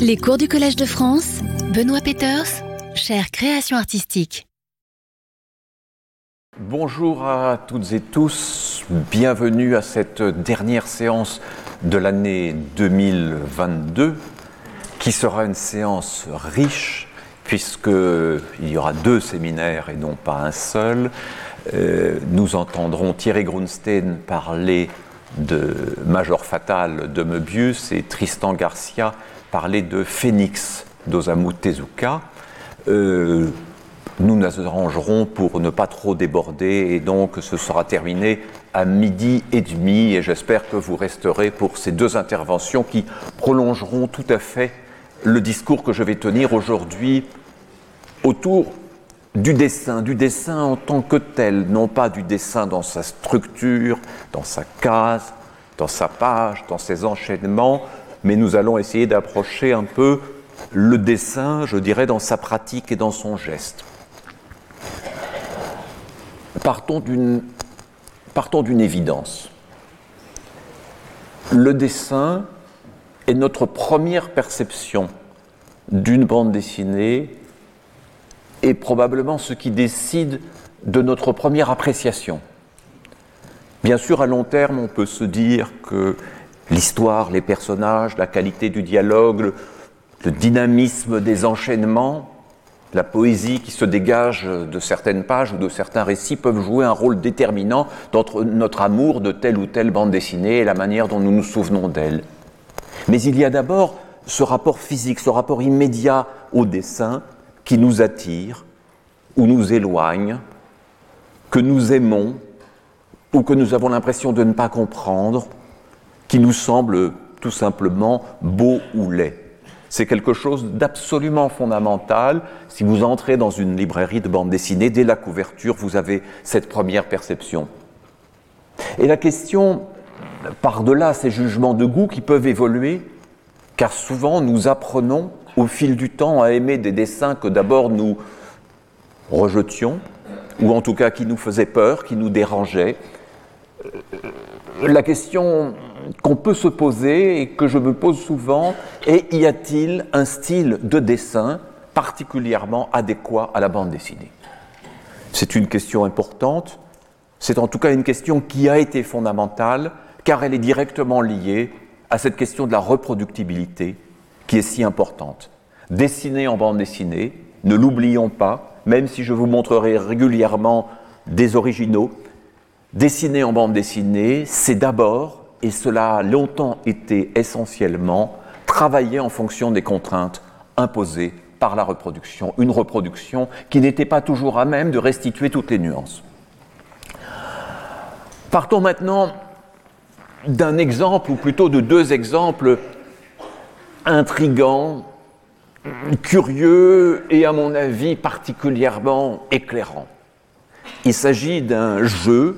Les cours du Collège de France, Benoît Peters, chère création artistique. Bonjour à toutes et tous, bienvenue à cette dernière séance de l'année 2022, qui sera une séance riche, puisqu'il y aura deux séminaires et non pas un seul. Euh, nous entendrons Thierry Grunstein parler de Major Fatal de Möbius et Tristan Garcia parler de Phénix d'Osamu Tezuka. Euh, nous nous arrangerons pour ne pas trop déborder et donc ce sera terminé à midi et demi et j'espère que vous resterez pour ces deux interventions qui prolongeront tout à fait le discours que je vais tenir aujourd'hui autour du dessin, du dessin en tant que tel, non pas du dessin dans sa structure, dans sa case, dans sa page, dans ses enchaînements, mais nous allons essayer d'approcher un peu le dessin, je dirais, dans sa pratique et dans son geste. Partons d'une, évidence. Le dessin est notre première perception d'une bande dessinée et probablement ce qui décide de notre première appréciation. Bien sûr, à long terme, on peut se dire que l'histoire, les personnages, la qualité du dialogue, le, dynamisme des enchaînements, la poésie qui se dégage de certaines pages ou de certains récits peuvent jouer un rôle déterminant dans notre amour de telle ou telle bande dessinée et la manière dont nous nous souvenons d'elle. Mais il y a d'abord ce rapport physique, ce rapport immédiat au dessin qui nous attire ou nous éloigne, que nous aimons ou que nous avons l'impression de ne pas comprendre, qui nous semble tout simplement beau ou laid. C'est quelque chose d'absolument fondamental. Si vous entrez dans une librairie de bande dessinée, dès la couverture, vous avez cette première perception. Et la question, par-delà ces jugements de goût qui peuvent évoluer, car souvent nous apprenons au fil du temps à aimer des dessins que d'abord nous rejetions, ou en tout cas qui nous faisaient peur, qui nous dérangeaient. La question qu'on peut se poser et que je me pose souvent. Est y a-t-il un style de dessin particulièrement adéquat à la bande dessinée? C'est une question importante, c'est en tout cas une question qui a été fondamentale car elle est directement liée à cette question de la reproductibilité qui est si importante. Dessiner en bande dessinée, ne l'oublions pas, même si je vous montrerai régulièrement des originaux, dessiner en bande dessinée, c'est d'abord, et cela a longtemps été essentiellement, travailler en fonction des contraintes imposées par la reproduction, une reproduction qui n'était pas toujours à même de restituer toutes les nuances. Partons maintenant d'un exemple, ou plutôt de deux exemples intrigant, curieux et à mon avis particulièrement éclairant. Il s'agit d'un jeu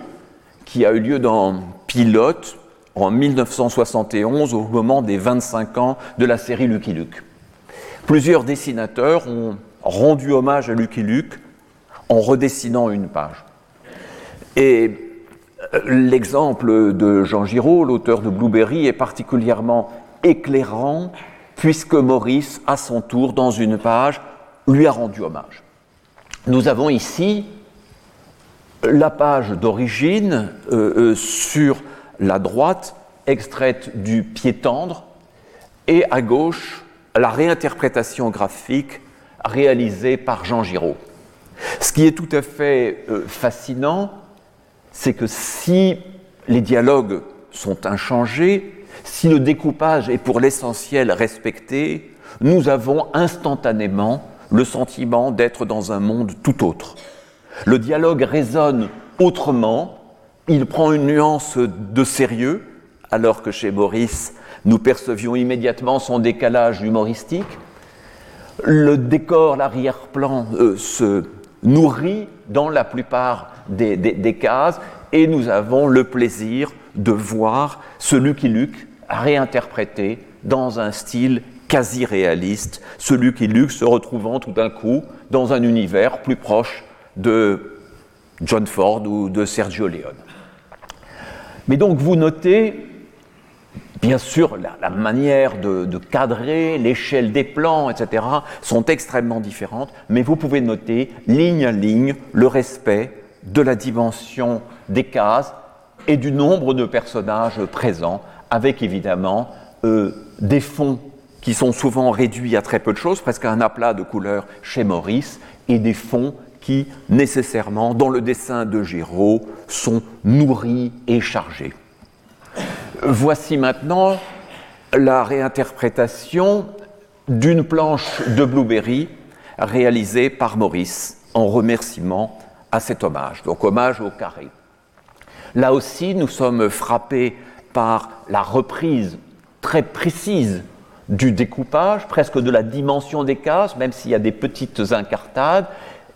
qui a eu lieu dans Pilote en 1971 au moment des 25 ans de la série Lucky Luke. Plusieurs dessinateurs ont rendu hommage à Lucky Luke en redessinant une page. Et euh, l'exemple de Jean Giraud, l'auteur de Blueberry, est particulièrement éclairant puisque Maurice, à son tour, dans une page, lui a rendu hommage. Nous avons ici la page d'origine euh, euh, sur la droite, extraite du pied tendre, et à gauche, la réinterprétation graphique réalisée par Jean Giraud. Ce qui est tout à fait euh, fascinant, c'est que si les dialogues sont inchangés, si le découpage est pour l'essentiel respecté, nous avons instantanément le sentiment d'être dans un monde tout autre. Le dialogue résonne autrement, il prend une nuance de sérieux, alors que chez Maurice, nous percevions immédiatement son décalage humoristique. Le décor, l'arrière-plan euh, se nourrit dans la plupart des, cases et nous avons le plaisir de voir ce Lucky Luke réinterprété dans un style quasi réaliste, ce Lucky Luke se retrouvant tout d'un coup dans un univers plus proche de John Ford ou de Sergio Leone. Mais donc vous notez Bien sûr, la, manière de, cadrer, l'échelle des plans, etc., sont extrêmement différentes, mais vous pouvez noter ligne à ligne le respect de la dimension des cases et du nombre de personnages présents, avec évidemment euh, des fonds qui sont souvent réduits à très peu de choses, presque un aplat de couleurs chez Maurice, et des fonds qui, nécessairement, dans le dessin de Giraud, sont nourris et chargés. Voici maintenant la réinterprétation d'une planche de Blueberry réalisée par Maurice en remerciement à cet hommage, donc hommage au carré. Là aussi, nous sommes frappés par la reprise très précise du découpage, presque de la dimension des cases, même s'il y a des petites incartades,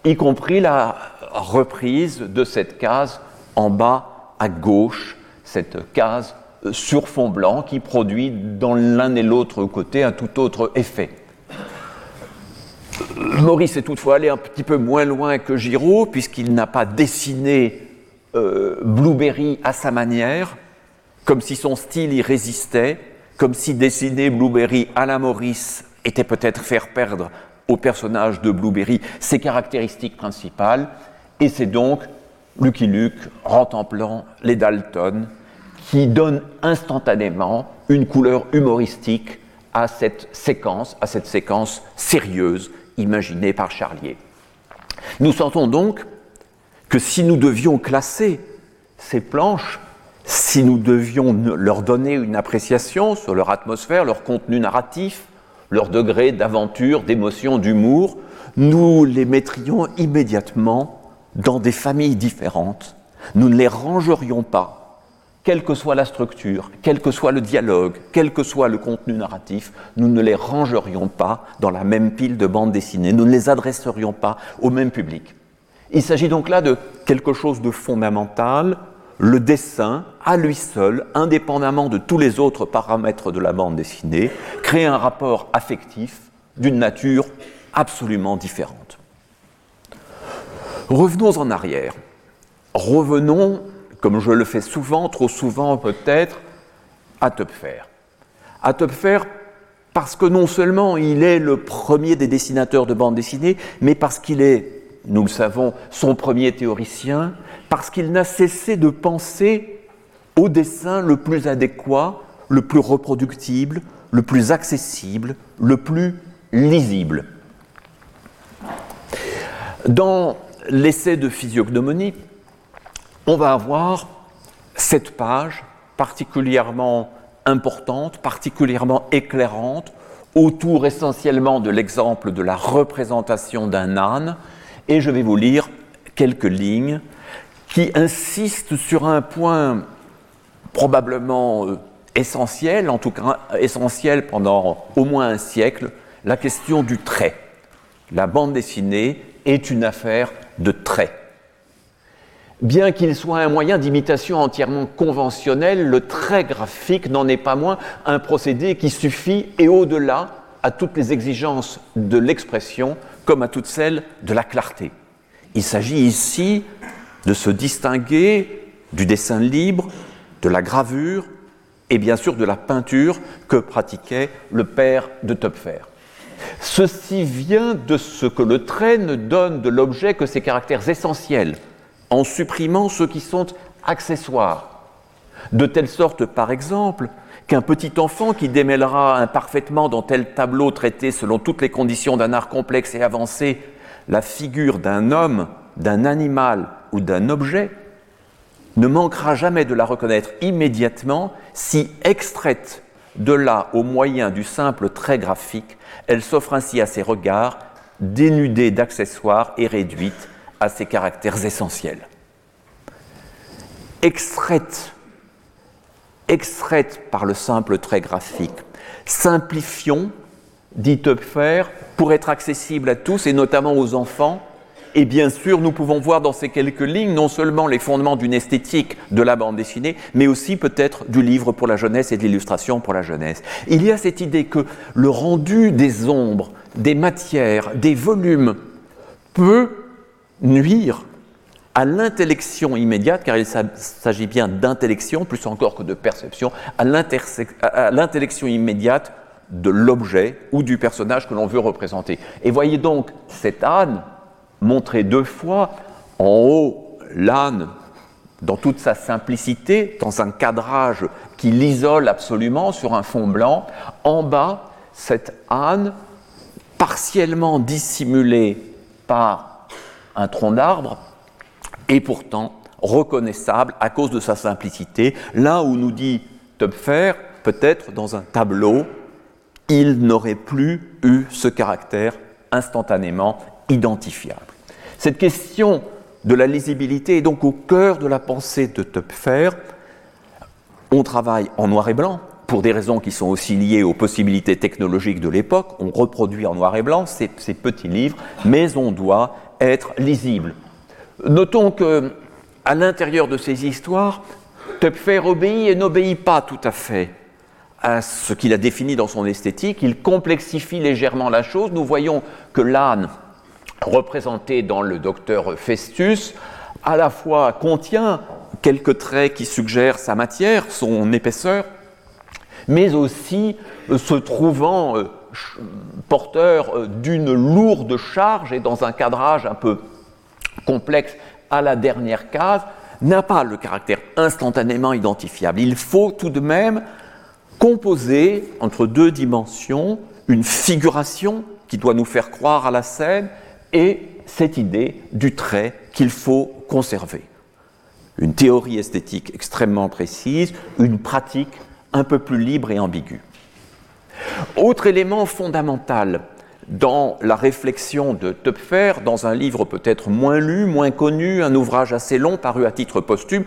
y compris la reprise de cette case en bas à gauche, cette case sur fond blanc qui produit dans l'un et l'autre côté un tout autre effet. Maurice est toutefois allé un petit peu moins loin que Giraud, puisqu'il n'a pas dessiné euh, Blueberry à sa manière, comme si son style y résistait, comme si dessiner Blueberry à la Maurice était peut-être faire perdre au personnage de Blueberry ses caractéristiques principales, et c'est donc Lucky Luke plan les Dalton qui donne instantanément une couleur humoristique à cette séquence, à cette séquence sérieuse imaginée par Charlier. Nous sentons donc que si nous devions classer ces planches, si nous devions leur donner une appréciation sur leur atmosphère, leur contenu narratif, leur degré d'aventure, d'émotion, d'humour, nous les mettrions immédiatement dans des familles différentes. Nous ne les rangerions pas quelle que soit la structure, quel que soit le dialogue, quel que soit le contenu narratif, nous ne les rangerions pas dans la même pile de bandes dessinées, nous ne les adresserions pas au même public. Il s'agit donc là de quelque chose de fondamental. Le dessin, à lui seul, indépendamment de tous les autres paramètres de la bande dessinée, crée un rapport affectif d'une nature absolument différente. Revenons en arrière. Revenons comme je le fais souvent, trop souvent peut-être, à Töpfer. À Töpfer parce que non seulement il est le premier des dessinateurs de bande dessinée, mais parce qu'il est, nous le savons, son premier théoricien, parce qu'il n'a cessé de penser au dessin le plus adéquat, le plus reproductible, le plus accessible, le plus lisible. Dans l'essai de physiognomonie, on va avoir cette page particulièrement importante, particulièrement éclairante, autour essentiellement de l'exemple de la représentation d'un âne, et je vais vous lire quelques lignes qui insistent sur un point probablement euh, essentiel, en tout cas essentiel pendant au moins un siècle, la question du trait. La bande dessinée est une affaire de trait. Bien qu'il soit un moyen d'imitation entièrement conventionnel, le trait graphique n'en est pas moins un procédé qui suffit et au-delà à toutes les exigences de l'expression comme à toutes celles de la clarté. Il s'agit ici de se distinguer du dessin libre, de la gravure et bien sûr de la peinture que pratiquait le père de Töpfer. Ceci vient de ce que le trait ne donne de l'objet que ses caractères essentiels, en supprimant ceux qui sont accessoires. De telle sorte, par exemple, qu'un petit enfant qui démêlera imparfaitement dans tel tableau traité selon toutes les conditions d'un art complexe et avancé la figure d'un homme, d'un animal d'un objet, ne manquera jamais de la reconnaître immédiatement si, extraite de là au moyen du simple trait graphique, elle s'offre ainsi à ses regards, dénudée d'accessoires et réduite à ses caractères essentiels. Extraite, extraite par le simple trait graphique, simplifions, dit Töpfer, pour être accessible à tous et notamment aux enfants. Et bien sûr, nous pouvons voir dans ces quelques lignes non seulement les fondements d'une esthétique de la bande dessinée, mais aussi peut-être du livre pour la jeunesse et de l'illustration pour la jeunesse. Il y a cette idée que le rendu des ombres, des matières, des volumes peut nuire à l'intellection immédiate, car il s'agit bien d'intellection, plus encore que de perception, à l'intellection immédiate de l'objet ou du personnage que l'on veut représenter. Et voyez donc cet âne montré deux fois, en haut l'âne dans toute sa simplicité, dans un cadrage qui l'isole absolument sur un fond blanc, en bas cet âne partiellement dissimulé par un tronc d'arbre, et pourtant reconnaissable à cause de sa simplicité. Là où nous dit Töpfer, peut-être dans un tableau, il n'aurait plus eu ce caractère instantanément identifiable. Cette question de la lisibilité est donc au cœur de la pensée de Töpfer. On travaille en noir et blanc pour des raisons qui sont aussi liées aux possibilités technologiques de l'époque. On reproduit en noir et blanc ces, petits livres, mais on doit être lisible. Notons que, à l'intérieur de ces histoires, Töpfer obéit et n'obéit pas tout à fait à ce qu'il a défini dans son esthétique. Il complexifie légèrement la chose. Nous voyons que l'âne, représenté dans le docteur Festus, à la fois contient quelques traits qui suggèrent sa matière, son épaisseur, mais aussi euh, se trouvant euh, porteur euh, d'une lourde charge et dans un cadrage un peu complexe à la dernière case, n'a pas le caractère instantanément identifiable. Il faut tout de même composer entre deux dimensions une figuration qui doit nous faire croire à la scène et cette idée du trait qu'il faut conserver. Une théorie esthétique extrêmement précise, une pratique un peu plus libre et ambiguë. Autre élément fondamental dans la réflexion de Töpfer, dans un livre peut-être moins lu, moins connu, un ouvrage assez long paru à titre posthume,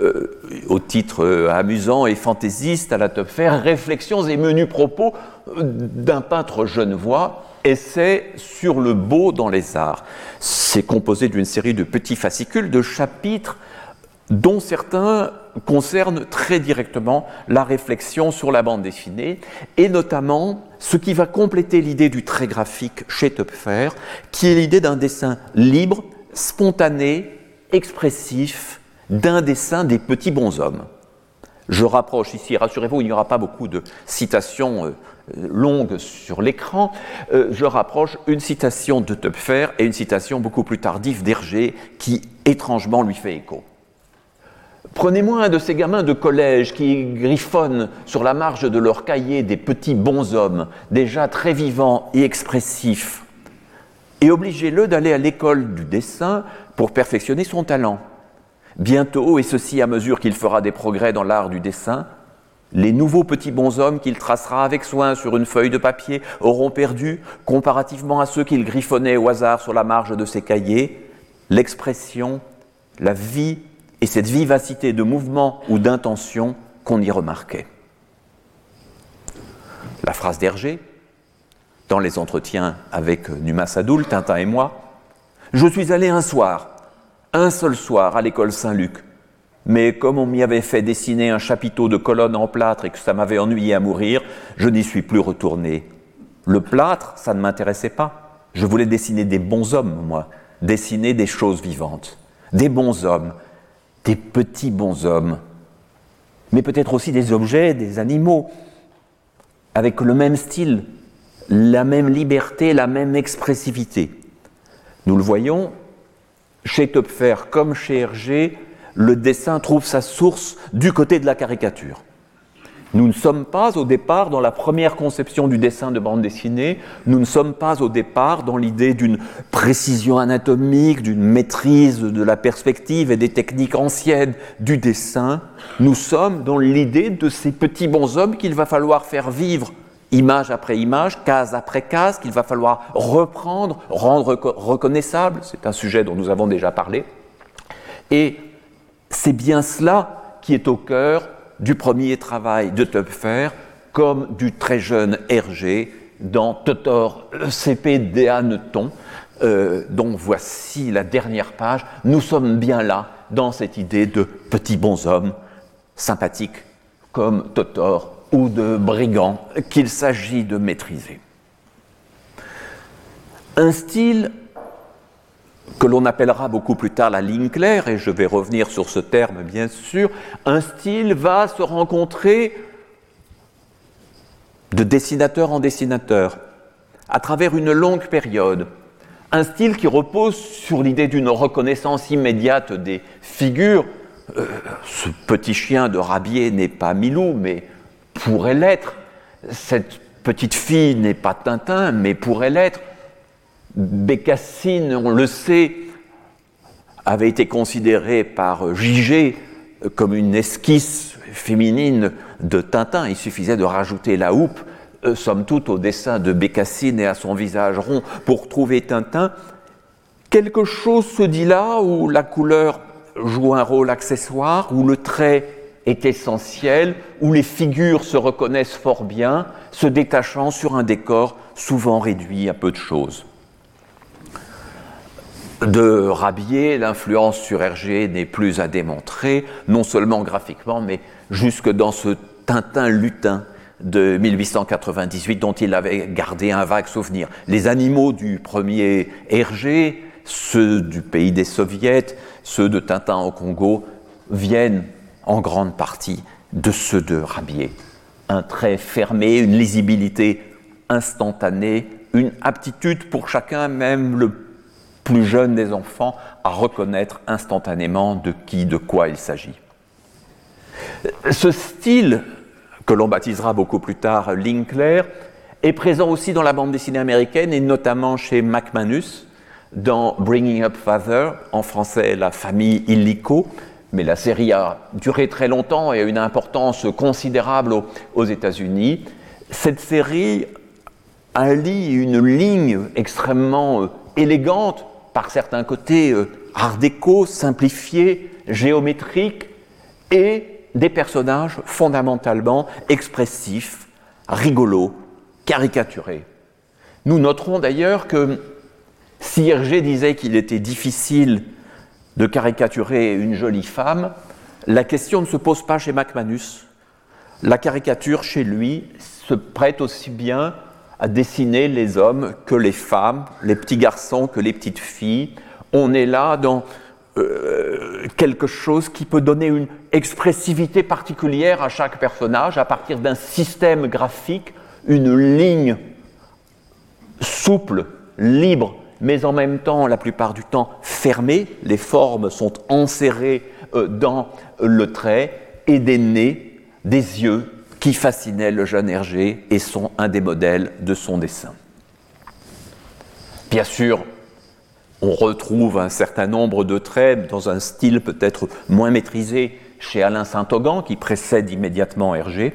euh, au titre euh, amusant et fantaisiste à la Töpfer, Réflexions et menus propos euh, d'un peintre genevois, essai sur le beau dans les arts. C'est composé d'une série de petits fascicules, de chapitres dont certains concernent très directement la réflexion sur la bande dessinée, et notamment ce qui va compléter l'idée du trait graphique chez Töpfer, qui est l'idée d'un dessin libre, spontané, expressif, d'un dessin des petits bonshommes. Je rapproche ici, rassurez-vous, il n'y aura pas beaucoup de citations longues sur l'écran, euh, je rapproche une citation de Töpfer et une citation beaucoup plus tardive d'Hergé qui étrangement lui fait écho. Prenez-moi un de ces gamins de collège qui griffonnent sur la marge de leur cahier des petits bonshommes, déjà très vivants et expressifs, et obligez-le d'aller à l'école du dessin pour perfectionner son talent. Bientôt, et ceci à mesure qu'il fera des progrès dans l'art du dessin, les nouveaux petits bonshommes qu'il tracera avec soin sur une feuille de papier auront perdu, comparativement à ceux qu'il griffonnait au hasard sur la marge de ses cahiers, l'expression, la vie et cette vivacité de mouvement ou d'intention qu'on y remarquait. La phrase d'Hergé, dans les entretiens avec Numa Sadoul, Tintin et moi, Je suis allé un soir, un seul soir, à l'école Saint-Luc, mais comme on m'y avait fait dessiner un chapiteau de colonnes en plâtre et que ça m'avait ennuyé à mourir, je n'y suis plus retourné. Le plâtre, ça ne m'intéressait pas. Je voulais dessiner des bons hommes, moi, dessiner des choses vivantes, des bons hommes, des petits bonshommes, mais peut-être aussi des objets, des animaux, avec le même style, la même liberté, la même expressivité. Nous le voyons, chez Topfer comme chez Hergé, le dessin trouve sa source du côté de la caricature. Nous ne sommes pas au départ dans la première conception du dessin de bande dessinée, nous ne sommes pas au départ dans l'idée d'une précision anatomique, d'une maîtrise de la perspective et des techniques anciennes du dessin, nous sommes dans l'idée de ces petits bonshommes qu'il va falloir faire vivre image après image, case après case, qu'il va falloir reprendre, rendre reconnaissable, c'est un sujet dont nous avons déjà parlé, et c'est bien cela qui est au cœur du premier travail de Töpfer comme du très jeune Hergé dans Totor CP d'Eaneton, euh, dont voici la dernière page. Nous sommes bien là dans cette idée de petits bonshommes sympathiques comme Totor ou de brigands qu'il s'agit de maîtriser. Un style que l'on appellera beaucoup plus tard la ligne claire, et je vais revenir sur ce terme bien sûr, un style va se rencontrer de dessinateur en dessinateur, à travers une longue période. Un style qui repose sur l'idée d'une reconnaissance immédiate des figures. Euh, ce petit chien de Rabier n'est pas Milou, mais pourrait l'être. Cette petite fille n'est pas Tintin, mais pourrait l'être. Bécassine, on le sait, avait été considérée par Gigé comme une esquisse féminine de Tintin. Il suffisait de rajouter la houppe, euh, somme toute, au dessin de Bécassine et à son visage rond pour trouver Tintin. Quelque chose se dit là où la couleur joue un rôle accessoire, où le trait est essentiel, où les figures se reconnaissent fort bien, se détachant sur un décor souvent réduit à peu de choses. De Rabier, l'influence sur Hergé n'est plus à démontrer, non seulement graphiquement, mais jusque dans ce Tintin lutin de 1898 dont il avait gardé un vague souvenir. Les animaux du premier Hergé, ceux du pays des soviets, ceux de Tintin au Congo, viennent en grande partie de ceux de Rabier. Un trait fermé, une lisibilité instantanée, une aptitude pour chacun, même le plus jeune des enfants, à reconnaître instantanément de qui, de quoi il s'agit. Ce style, que l'on baptisera beaucoup plus tard Linkler, est présent aussi dans la bande dessinée américaine et notamment chez McManus dans Bringing Up Father, en français La famille illico, mais la série a duré très longtemps et a une importance considérable aux, États-Unis. Cette série allie une ligne extrêmement euh, élégante, par certains côtés euh, art déco, simplifiée, géométrique, et des personnages fondamentalement expressifs, rigolos, caricaturés. Nous noterons d'ailleurs que si Hergé disait qu'il était difficile de caricaturer une jolie femme, la question ne se pose pas chez MacManus. La caricature chez lui se prête aussi bien à dessiner les hommes que les femmes, les petits garçons que les petites filles. On est là dans euh, quelque chose qui peut donner une expressivité particulière à chaque personnage à partir d'un système graphique, une ligne souple, libre, mais en même temps, la plupart du temps, fermée. Les formes sont enserrées euh, dans le trait et des nez, des yeux qui fascinaient le jeune Hergé et sont un des modèles de son dessin. Bien sûr, on retrouve un certain nombre de traits dans un style peut-être moins maîtrisé chez Alain Saint-Augan, qui précède immédiatement Hergé.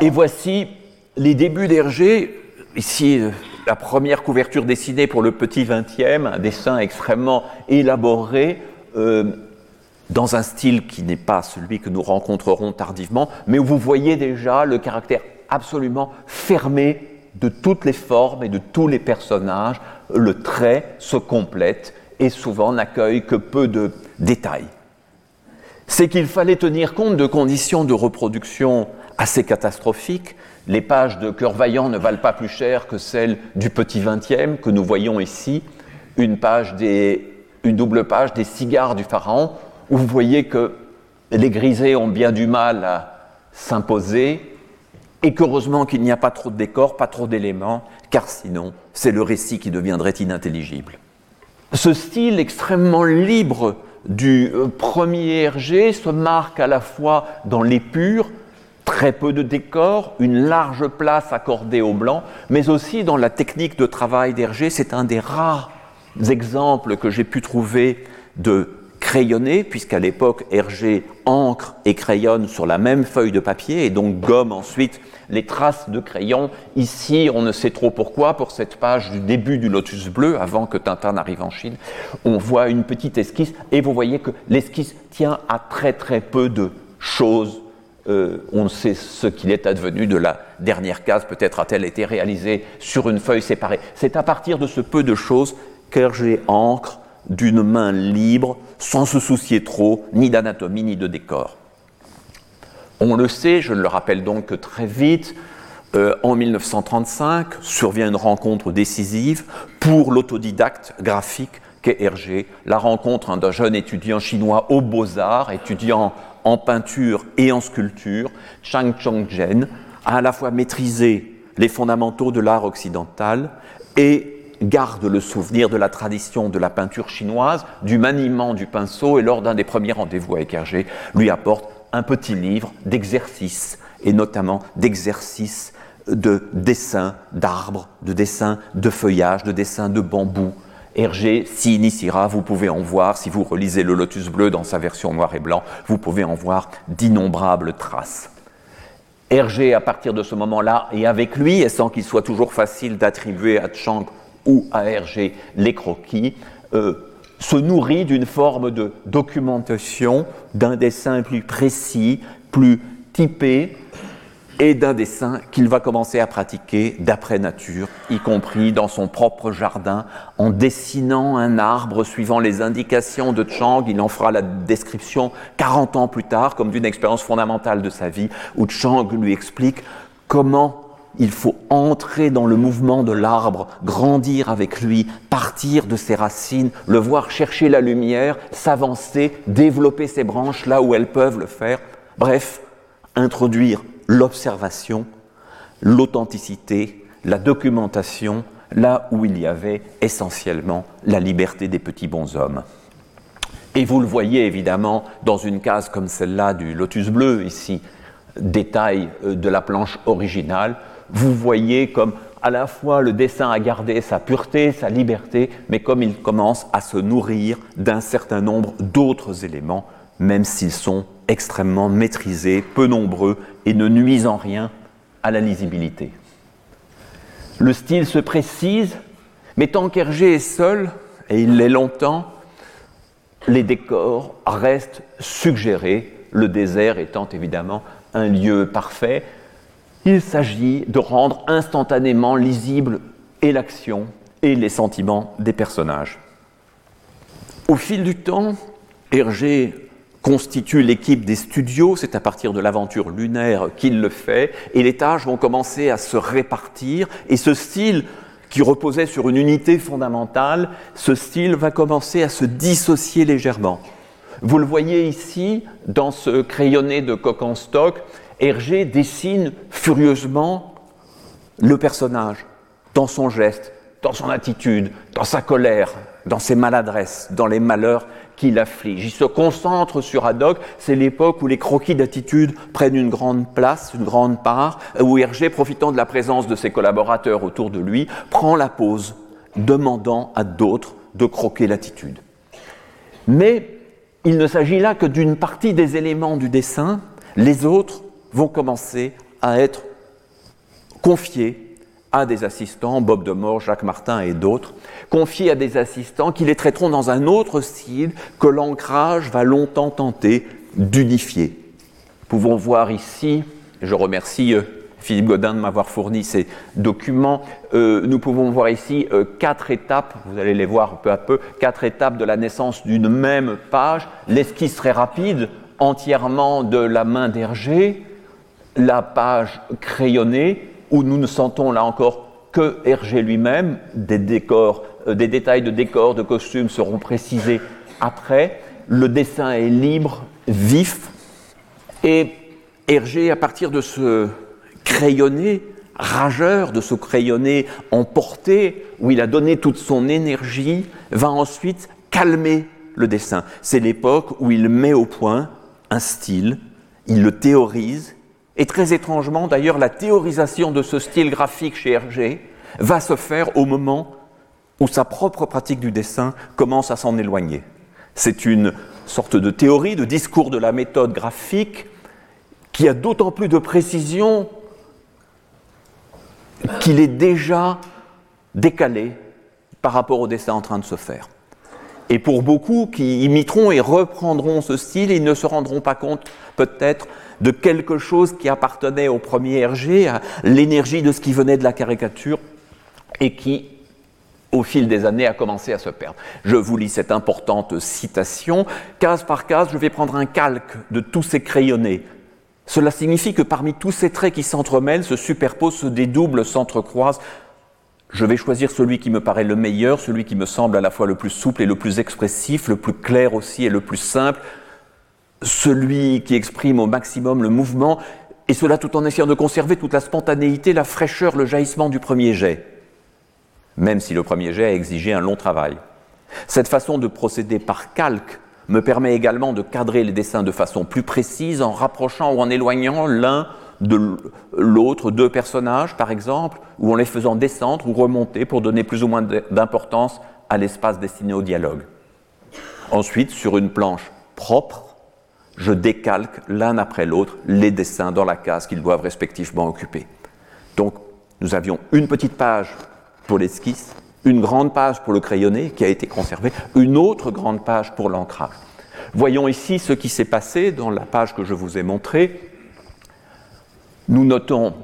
Et voici les débuts d'Hergé. Ici, la première couverture dessinée pour le petit 20e, un dessin extrêmement élaboré, euh, dans un style qui n'est pas celui que nous rencontrerons tardivement, mais où vous voyez déjà le caractère absolument fermé de toutes les formes et de tous les personnages. Le trait se complète et souvent n'accueille que peu de détails. C'est qu'il fallait tenir compte de conditions de reproduction assez catastrophiques les pages de Cœur Vaillant ne valent pas plus cher que celles du Petit Vingtième que nous voyons ici, une, page une double page des cigares du Pharaon, où vous voyez que les grisés ont bien du mal à s'imposer, et qu'heureusement qu'il n'y a pas trop de décors, pas trop d'éléments, car sinon c'est le récit qui deviendrait inintelligible. Ce style extrêmement libre du euh, premier Hergé se marque à la fois dans l'épure, très peu de décors, une large place accordée au blanc, mais aussi dans la technique de travail d'Hergé. C'est un des rares exemples que j'ai pu trouver de crayonné, puisqu'à l'époque, Hergé encre et crayonne sur la même feuille de papier et donc gomme ensuite les traces de crayon. Ici, on ne sait trop pourquoi, pour cette page du début du Lotus bleu, avant que Tintin n'arrive en Chine, on voit une petite esquisse et vous voyez que l'esquisse tient à très très peu de choses euh, on sait ce qu'il est advenu de la dernière case, peut-être a-t-elle été réalisée sur une feuille séparée. C'est à partir de ce peu de choses qu'Hergé ancre d'une main libre, sans se soucier trop ni d'anatomie ni de décor. On le sait, je le rappelle donc que très vite, Euh, en 1935, survient une rencontre décisive pour l'autodidacte graphique qu'est Hergé, la rencontre d'un jeune étudiant chinois aux beaux-arts, étudiant en peinture et en sculpture, Chang Chongzhen, a à la fois maîtrisé les fondamentaux de l'art occidental et garde le souvenir de la tradition de la peinture chinoise, du maniement du pinceau, et lors d'un des premiers rendez-vous avec Hergé, lui apporte un petit livre d'exercices, et notamment d'exercices de dessin d'arbres, de dessin de feuillage, de dessin de bambou. Hergé s'y initiera, vous pouvez en voir, si vous relisez le Lotus bleu dans sa version noir et blanc, vous pouvez en voir d'innombrables traces. Hergé, à partir de ce moment-là, et avec lui, et sans qu'il soit toujours facile d'attribuer à Chang ou Hergé les croquis, euh, se nourrit d'une forme de documentation, d'un dessin plus précis, plus typé, et d'un dessin qu'il va commencer à pratiquer d'après nature, y compris dans son propre jardin, en dessinant un arbre suivant les indications de Chang. Il en fera la description 40 ans plus tard, comme d'une expérience fondamentale de sa vie, où Chang lui explique comment il faut entrer dans le mouvement de l'arbre, grandir avec lui, partir de ses racines, le voir chercher la lumière, s'avancer, développer ses branches là où elles peuvent le faire. Bref, introduire l'observation, l'authenticité, la documentation, là où il y avait essentiellement la liberté des petits bonshommes. Et vous le voyez évidemment dans une case comme celle-là du lotus bleu, ici, détail euh, de la planche originale, vous voyez comme à la fois le dessin a gardé sa pureté, sa liberté, mais comme il commence à se nourrir d'un certain nombre d'autres éléments, même s'ils sont extrêmement maîtrisés, peu nombreux et ne nuisent en rien à la lisibilité. Le style se précise, mais tant qu'Hergé est seul, et il l'est longtemps, les décors restent suggérés, le désert étant évidemment un lieu parfait. Il s'agit de rendre instantanément lisible et l'action et les sentiments des personnages. Au fil du temps, Hergé constitue l'équipe des studios, c'est à partir de l'aventure lunaire qu'il le fait, et les tâches vont commencer à se répartir, et ce style qui reposait sur une unité fondamentale, ce style va commencer à se dissocier légèrement. Vous le voyez ici, dans ce crayonné de coq en stock, Hergé dessine furieusement le personnage, dans son geste, dans son attitude, dans sa colère, dans ses maladresses, dans les malheurs qui l'afflige. Il se concentre sur Haddock, c'est l'époque où les croquis d'attitude prennent une grande place, une grande part, où Hergé, profitant de la présence de ses collaborateurs autour de lui, prend la pause, demandant à d'autres de croquer l'attitude. Mais il ne s'agit là que d'une partie des éléments du dessin, les autres vont commencer à être confiés à des assistants, Bob Demore, Jacques Martin et d'autres, confiés à des assistants qui les traiteront dans un autre style que l'ancrage va longtemps tenter d'unifier. Nous pouvons voir ici, je remercie euh, Philippe Godin de m'avoir fourni ces documents, euh, nous pouvons voir ici euh, quatre étapes, vous allez les voir peu à peu, quatre étapes de la naissance d'une même page, l'esquisse très rapide, entièrement de la main d'Hergé, la page crayonnée, où nous ne sentons là encore que Hergé lui-même, des décors, euh, des détails de décors, de costumes seront précisés après. Le dessin est libre, vif, et Hergé, à partir de ce crayonné rageur, de ce crayonné emporté, où il a donné toute son énergie, va ensuite calmer le dessin. C'est l'époque où il met au point un style, il le théorise, et très étrangement, d'ailleurs, la théorisation de ce style graphique chez Hergé va se faire au moment où sa propre pratique du dessin commence à s'en éloigner. C'est une sorte de théorie, de discours de la méthode graphique qui a d'autant plus de précision qu'il est déjà décalé par rapport au dessin en train de se faire. Et pour beaucoup qui imiteront et reprendront ce style, ils ne se rendront pas compte peut-être de quelque chose qui appartenait au premier Hergé, l'énergie de ce qui venait de la caricature et qui, au fil des années, a commencé à se perdre. Je vous lis cette importante citation. Case par case, je vais prendre un calque de tous ces crayonnés. Cela signifie que parmi tous ces traits qui s'entremêlent, se superposent, se dédoublent, s'entrecroisent, je vais choisir celui qui me paraît le meilleur, celui qui me semble à la fois le plus souple et le plus expressif, le plus clair aussi et le plus simple, celui qui exprime au maximum le mouvement, et cela tout en essayant de conserver toute la spontanéité, la fraîcheur, le jaillissement du premier jet, même si le premier jet a exigé un long travail. Cette façon de procéder par calque me permet également de cadrer les dessins de façon plus précise en rapprochant ou en éloignant l'un de l'autre, deux personnages par exemple, ou en les faisant descendre ou remonter pour donner plus ou moins d'importance à l'espace destiné au dialogue. Ensuite, sur une planche propre, je décalque l'un après l'autre les dessins dans la case qu'ils doivent respectivement occuper. Donc, nous avions une petite page pour l'esquisse, une grande page pour le crayonné qui a été conservé, une autre grande page pour l'ancrage. Voyons ici ce qui s'est passé dans la page que je vous ai montrée. Nous notons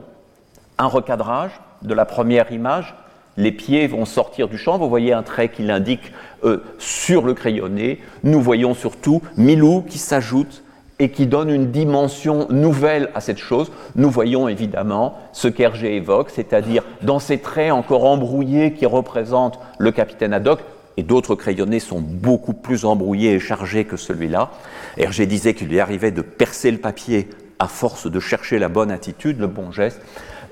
un recadrage de la première image. Les pieds vont sortir du champ. Vous voyez un trait qui l'indique euh, sur le crayonné. Nous voyons surtout Milou qui s'ajoute et qui donne une dimension nouvelle à cette chose. Nous voyons évidemment ce qu'Hergé évoque, c'est-à-dire dans ces traits encore embrouillés qui représentent le capitaine Haddock, et d'autres crayonnés sont beaucoup plus embrouillés et chargés que celui-là. Hergé disait qu'il lui arrivait de percer le papier à force de chercher la bonne attitude, le bon geste.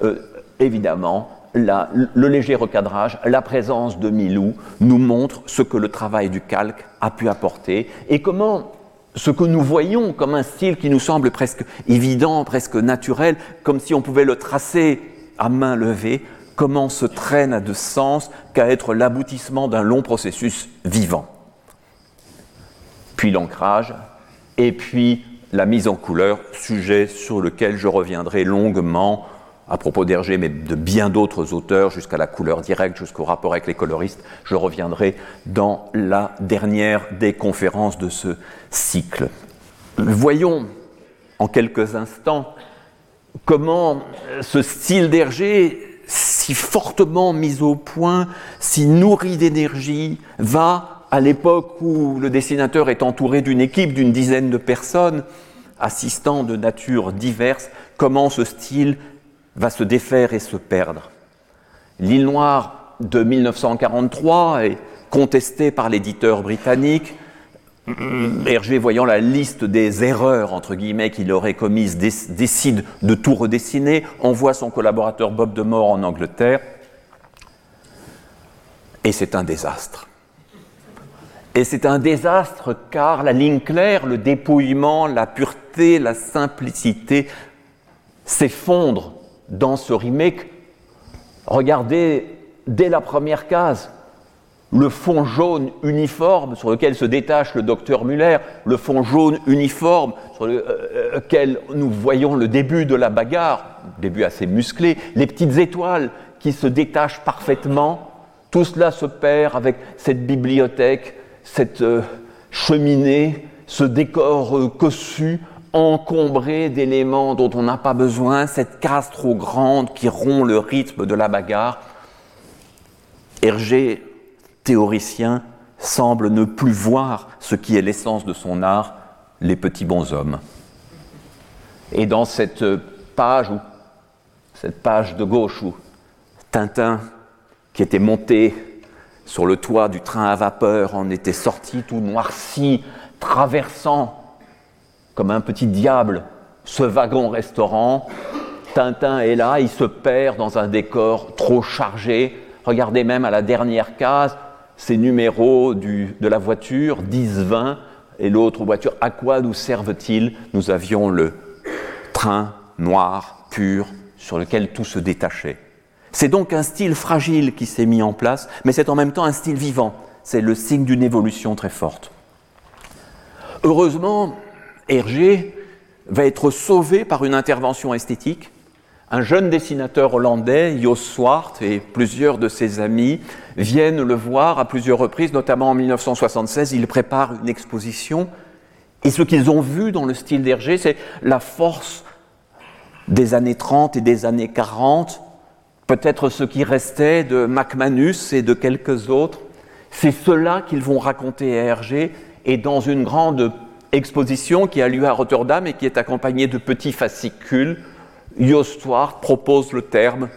Euh, évidemment, le léger recadrage, la présence de Milou nous montre ce que le travail du calque a pu apporter et comment ce que nous voyons comme un style qui nous semble presque évident, presque naturel, comme si on pouvait le tracer à main levée, comment ce trait n'a de sens qu'à être l'aboutissement d'un long processus vivant. Puis l'ancrage, et puis la mise en couleur, sujet sur lequel je reviendrai longuement à propos d'Hergé, mais de bien d'autres auteurs, jusqu'à la couleur directe, jusqu'au rapport avec les coloristes. Je reviendrai dans la dernière des conférences de ce cycle. Voyons en quelques instants comment ce style d'Hergé, si fortement mis au point, si nourri d'énergie, va, à l'époque où le dessinateur est entouré d'une équipe d'une dizaine de personnes, assistants de nature diverses, comment ce style va se défaire et se perdre. L'île Noire de 1943 est contestée par l'éditeur britannique. Hergé, voyant la liste des erreurs, qu'il aurait commises, décide de tout redessiner, envoie son collaborateur Bob de Moore en Angleterre, et c'est un désastre. Et c'est un désastre car la ligne claire, le dépouillement, la pureté, la simplicité s'effondrent dans ce remake, regardez dès la première case le fond jaune uniforme sur lequel se détache le docteur Muller, le fond jaune uniforme sur euh, lequel nous voyons le début de la bagarre, début assez musclé, les petites étoiles qui se détachent parfaitement, tout cela se perd avec cette bibliothèque, cette euh, cheminée, ce décor euh, cossu encombré d'éléments dont on n'a pas besoin, cette case trop grande qui rompt le rythme de la bagarre. Hergé, théoricien, semble ne plus voir ce qui est l'essence de son art, les petits bonshommes. Et dans cette page, cette page de gauche où Tintin, qui était monté sur le toit du train à vapeur, en était sorti tout noirci, traversant comme un petit diable ce wagon-restaurant. Tintin est là, il se perd dans un décor trop chargé. Regardez même à la dernière case ces numéros de la voiture, 10, 20, et l'autre voiture. À quoi nous servent-ils? Nous avions le train noir, pur, sur lequel tout se détachait. C'est donc un style fragile qui s'est mis en place, mais c'est en même temps un style vivant. C'est le signe d'une évolution très forte. Heureusement, Hergé va être sauvé par une intervention esthétique. Un jeune dessinateur hollandais, Jos Swart, et plusieurs de ses amis viennent le voir à plusieurs reprises, notamment en 1976. Il prépare une exposition. Et ce qu'ils ont vu dans le style d'Hergé, c'est la force des années 30 et des années 40, peut-être ce qui restait de MacManus et de quelques autres. C'est cela qu'ils vont raconter à Hergé, et dans une grande exposition qui a lieu à Rotterdam et qui est accompagnée de petits fascicules. Joost propose le terme,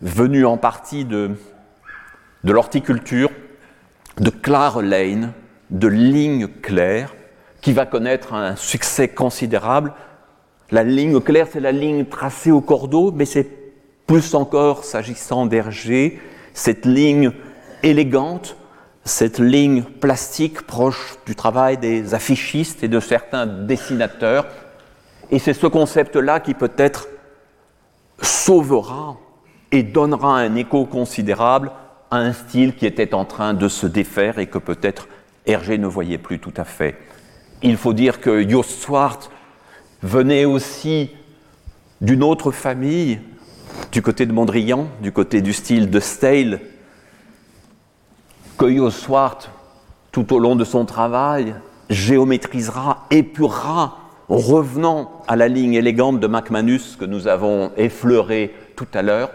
venu en partie de, de l'horticulture, de clare lane, de ligne claire, qui va connaître un succès considérable. La ligne claire, c'est la ligne tracée au cordeau, mais c'est plus encore s'agissant d'Hergé, cette ligne élégante, cette ligne plastique proche du travail des affichistes et de certains dessinateurs. Et c'est ce concept-là qui peut-être sauvera et donnera un écho considérable à un style qui était en train de se défaire et que peut-être Hergé ne voyait plus tout à fait. Il faut dire que Jost Swart venait aussi d'une autre famille, du côté de Mondrian, du côté du style de Stale, que Jost Swart, tout au long de son travail, géométrisera, épurera, revenant à la ligne élégante de McManus que nous avons effleurée tout à l'heure,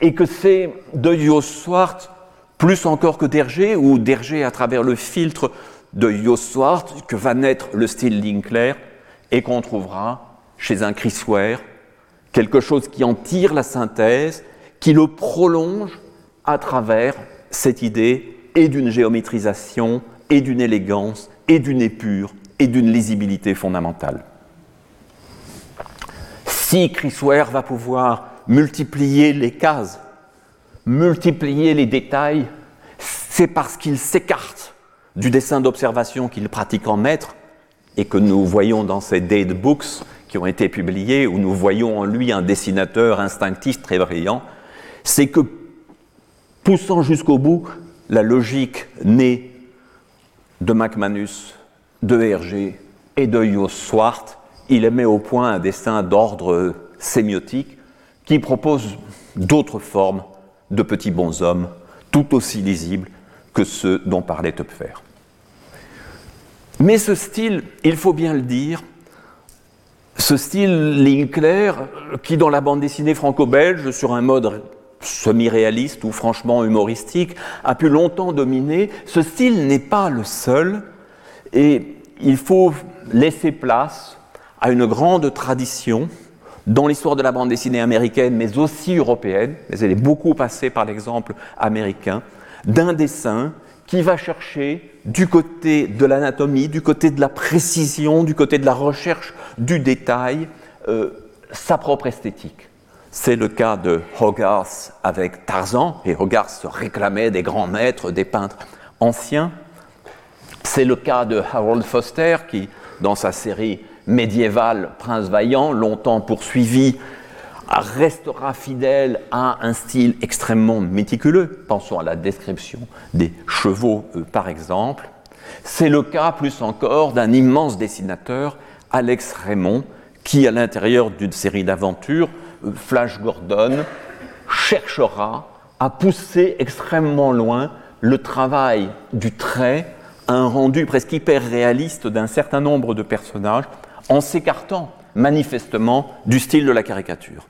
et que c'est de Jost Swart plus encore que d'Hergé, ou d'Hergé à travers le filtre de Jost Swart, que va naître le style Linkler, et qu'on trouvera chez un Chris Ware, quelque chose qui en tire la synthèse, qui le prolonge à travers cette idée et d'une géométrisation, et d'une élégance, et d'une épure, et d'une lisibilité fondamentale. Si Chris Ware va pouvoir multiplier les cases, multiplier les détails, c'est parce qu'il s'écarte du dessin d'observation qu'il pratique en maître et que nous voyons dans ces date books qui ont été publiés, où nous voyons en lui un dessinateur instinctif très brillant, c'est que poussant jusqu'au bout la logique née de McManus, de Hergé et de Jos Swart, il met au point un dessin d'ordre sémiotique qui propose d'autres formes de petits bonshommes tout aussi lisibles que ceux dont parlait Topfer. Mais ce style, il faut bien le dire, ce style ligne claire, qui dans la bande dessinée franco-belge, sur un mode semi-réaliste ou franchement humoristique, a pu longtemps dominer, ce style n'est pas le seul, et il faut laisser place à une grande tradition dans l'histoire de la bande dessinée américaine, mais aussi européenne, mais elle est beaucoup passée par l'exemple américain, d'un dessin qui va chercher du côté de l'anatomie, du côté de la précision, du côté de la recherche du détail, euh, sa propre esthétique. C'est le cas de Hogarth avec Tarzan, et Hogarth se réclamait des grands maîtres, des peintres anciens. C'est le cas de Harold Foster qui, dans sa série médiéval Prince Vaillant, longtemps poursuivi, restera fidèle à un style extrêmement méticuleux. Pensons à la description des chevaux, euh, par exemple. C'est le cas, plus encore, d'un immense dessinateur, Alex Raymond, qui, à l'intérieur d'une série d'aventures, Flash Gordon, cherchera à pousser extrêmement loin le travail du trait, un rendu presque hyper réaliste d'un certain nombre de personnages, en s'écartant manifestement du style de la caricature.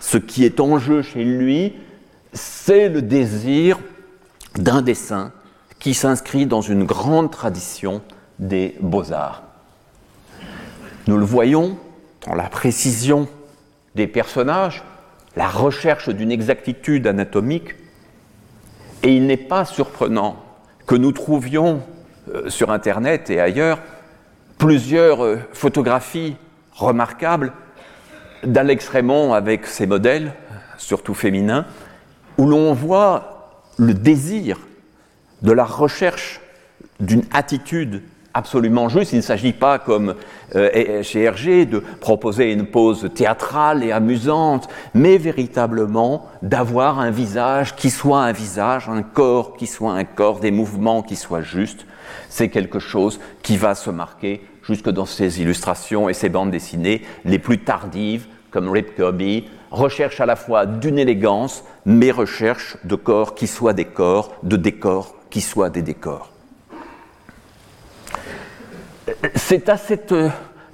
Ce qui est en jeu chez lui, c'est le désir d'un dessin qui s'inscrit dans une grande tradition des beaux-arts. Nous le voyons dans la précision des personnages, la recherche d'une exactitude anatomique, et il n'est pas surprenant que nous trouvions euh, sur Internet et ailleurs plusieurs euh, photographies remarquables d'Alex Raymond avec ses modèles, surtout féminins, où l'on voit le désir de la recherche d'une attitude absolument juste. Il ne s'agit pas, comme euh, chez Hergé, de proposer une pose théâtrale et amusante, mais véritablement d'avoir un visage qui soit un visage, un corps qui soit un corps, des mouvements qui soient justes. C'est quelque chose qui va se marquer jusque dans ses illustrations et ses bandes dessinées les plus tardives, comme Rip Kirby, recherche à la fois d'une élégance, mais recherche de corps qui soient des corps, de décors qui soient des décors. C'est à cette euh,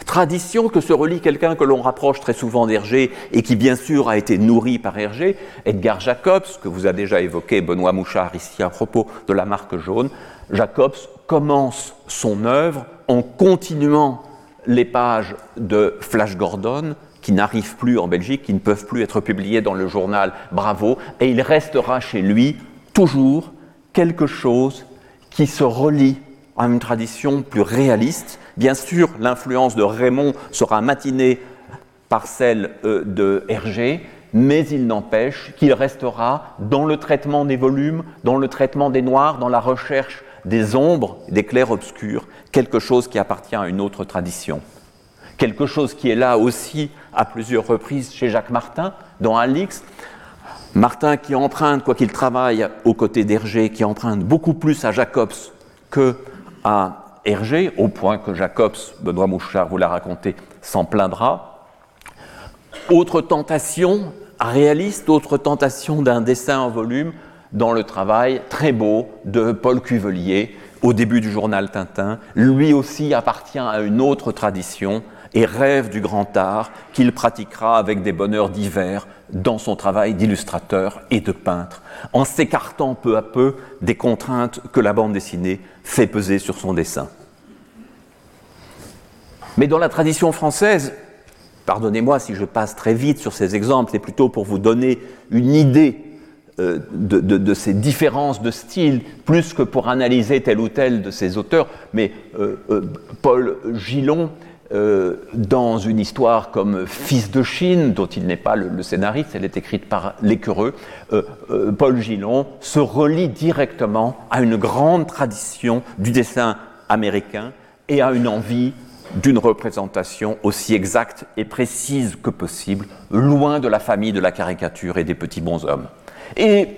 tradition que se relie quelqu'un que l'on rapproche très souvent d'Hergé et qui bien sûr a été nourri par Hergé, Edgar Jacobs, que vous a déjà évoqué Benoît Mouchard ici à propos de la marque jaune. Jacobs commence son œuvre en continuant les pages de Flash Gordon, qui n'arrivent plus en Belgique, qui ne peuvent plus être publiées dans le journal Bravo, et il restera chez lui toujours quelque chose qui se relie à une tradition plus réaliste. Bien sûr, l'influence de Raymond sera matinée par celle euh, de Hergé, mais il n'empêche qu'il restera dans le traitement des volumes, dans le traitement des noirs, dans la recherche des ombres, des clairs-obscurs, quelque chose qui appartient à une autre tradition. Quelque chose qui est là aussi à plusieurs reprises chez Jacques Martin, dans Alix. Martin qui emprunte, quoi qu'il travaille aux côtés d'Hergé, qui emprunte beaucoup plus à Jacobs que à Hergé, au point que Jacobs, Benoît Mouchard vous l'a raconté, s'en plaindra. Autre tentation réaliste, autre tentation d'un dessin en volume dans le travail très beau de Paul Cuvelier au début du journal Tintin. Lui aussi appartient à une autre tradition et rêve du grand art qu'il pratiquera avec des bonheurs divers dans son travail d'illustrateur et de peintre, en s'écartant peu à peu des contraintes que la bande dessinée fait peser sur son dessin. Mais dans la tradition française, Pardonnez-moi si je passe très vite sur ces exemples, c'est plutôt pour vous donner une idée euh, de, ces différences de style, plus que pour analyser tel ou tel de ces auteurs. Mais euh, euh, Paul Gillon, dans une histoire comme Fils de Chine, dont il n'est pas le, scénariste, elle est écrite par l'écureux, Paul Gillon se relie directement à une grande tradition du dessin américain et à une envie d'une représentation aussi exacte et précise que possible, loin de la famille de la caricature et des petits bonshommes. Et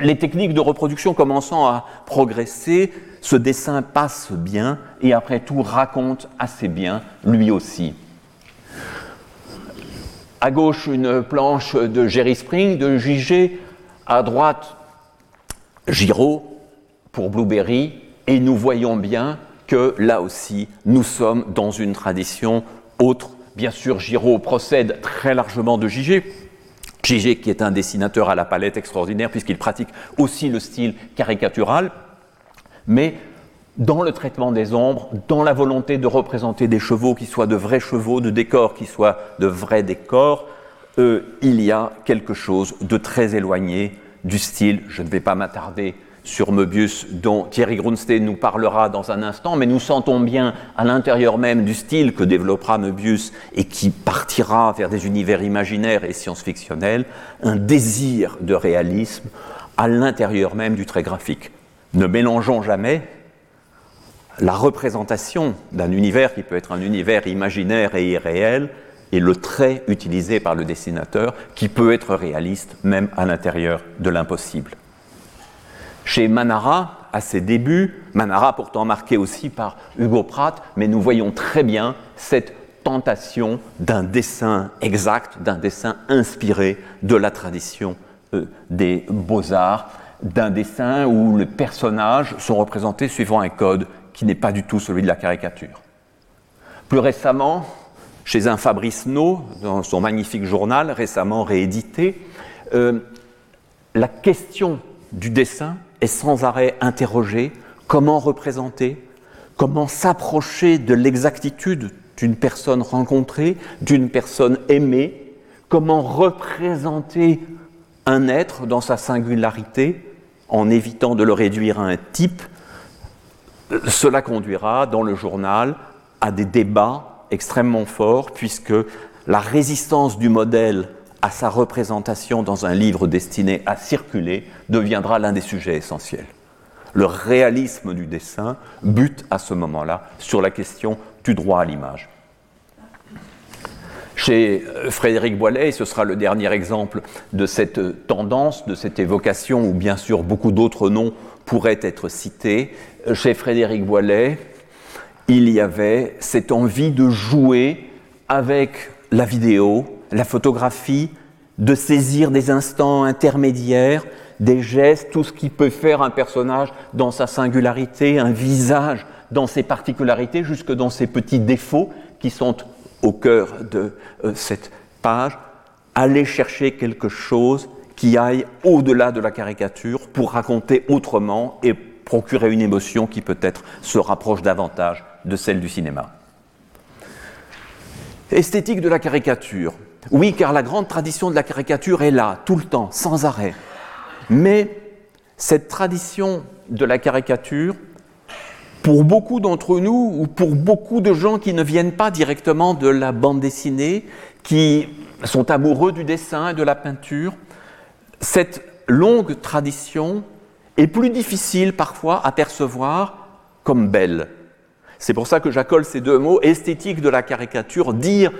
les techniques de reproduction commençant à progresser, ce dessin passe bien et après tout raconte assez bien lui aussi. À gauche, une planche de Jerry Spring, de JG, à droite, Giraud pour Blueberry, et nous voyons bien que là aussi, nous sommes dans une tradition autre. Bien sûr, Giraud procède très largement de Gigé. Gigé qui est un dessinateur à la palette extraordinaire puisqu'il pratique aussi le style caricatural, mais dans le traitement des ombres, dans la volonté de représenter des chevaux qui soient de vrais chevaux, de décors qui soient de vrais décors, euh, il y a quelque chose de très éloigné du style, je ne vais pas m'attarder sur Möbius dont Thierry Grunstein nous parlera dans un instant, mais nous sentons bien à l'intérieur même du style que développera Möbius et qui partira vers des univers imaginaires et science-fictionnels, un désir de réalisme à l'intérieur même du trait graphique. Ne mélangeons jamais la représentation d'un univers qui peut être un univers imaginaire et irréel et le trait utilisé par le dessinateur qui peut être réaliste même à l'intérieur de l'impossible. Chez Manara, à ses débuts, Manara pourtant marqué aussi par Hugo Pratt, mais nous voyons très bien cette tentation d'un dessin exact, d'un dessin inspiré de la tradition euh, des beaux-arts, d'un dessin où les personnages sont représentés suivant un code qui n'est pas du tout celui de la caricature. Plus récemment, chez un Fabrice No, dans son magnifique journal récemment réédité, euh, la question du dessin est sans arrêt interrogé comment représenter, comment s'approcher de l'exactitude d'une personne rencontrée, d'une personne aimée, comment représenter un être dans sa singularité en évitant de le réduire à un type. Cela conduira dans le journal à des débats extrêmement forts puisque la résistance du modèle à sa représentation dans un livre destiné à circuler deviendra l'un des sujets essentiels. Le réalisme du dessin bute à ce moment-là sur la question du droit à l'image. Chez euh, Frédéric Boilet, et ce sera le dernier exemple de cette tendance, de cette évocation, où bien sûr beaucoup d'autres noms pourraient être cités, chez Frédéric Boilet, il y avait cette envie de jouer avec la vidéo, la photographie, de saisir des instants intermédiaires, des gestes, tout ce qui peut faire un personnage dans sa singularité, un visage dans ses particularités, jusque dans ses petits défauts qui sont au cœur de euh, cette page, aller chercher quelque chose qui aille au-delà de la caricature pour raconter autrement et procurer une émotion qui peut-être se rapproche davantage de celle du cinéma. Esthétique de la caricature. Oui, car la grande tradition de la caricature est là, tout le temps, sans arrêt. Mais cette tradition de la caricature, pour beaucoup d'entre nous, ou pour beaucoup de gens qui ne viennent pas directement de la bande dessinée, qui sont amoureux du dessin et de la peinture, cette longue tradition est plus difficile parfois à percevoir comme belle. C'est pour ça que j'accole ces deux mots, esthétique de la caricature, dire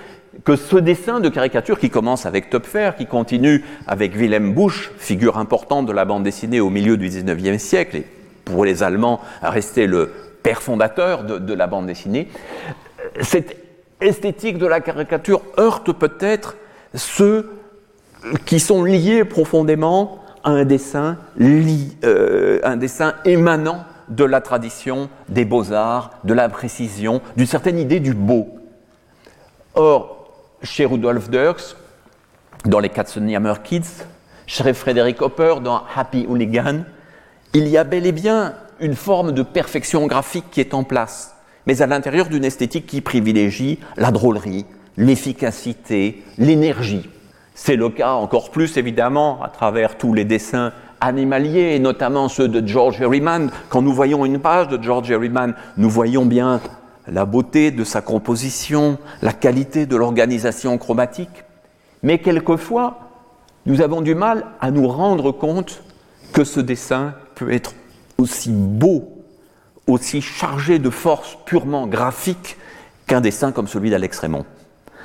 que ce dessin de caricature qui commence avec Topfer, qui continue avec Wilhelm Busch, figure importante de la bande dessinée au milieu du XIXe siècle, et pour les Allemands resté le père fondateur de, de la bande dessinée, cette esthétique de la caricature heurte peut-être ceux qui sont liés profondément à un dessin, euh, un dessin émanant de la tradition des beaux-arts, de la précision, d'une certaine idée du beau. Or, chez Rudolf Dirks, dans les Katzenjammer Kids, chez Frédéric Hopper, dans Happy Hooligan, il y a bel et bien une forme de perfection graphique qui est en place, mais à l'intérieur d'une esthétique qui privilégie la drôlerie, l'efficacité, l'énergie. C'est le cas encore plus évidemment à travers tous les dessins animaliers, et notamment ceux de George Herriman. Quand nous voyons une page de George Herriman, nous voyons bien la beauté de sa composition, la qualité de l'organisation chromatique. Mais quelquefois, nous avons du mal à nous rendre compte que ce dessin peut être aussi beau, aussi chargé de force purement graphique qu'un dessin comme celui d'Alex Raymond.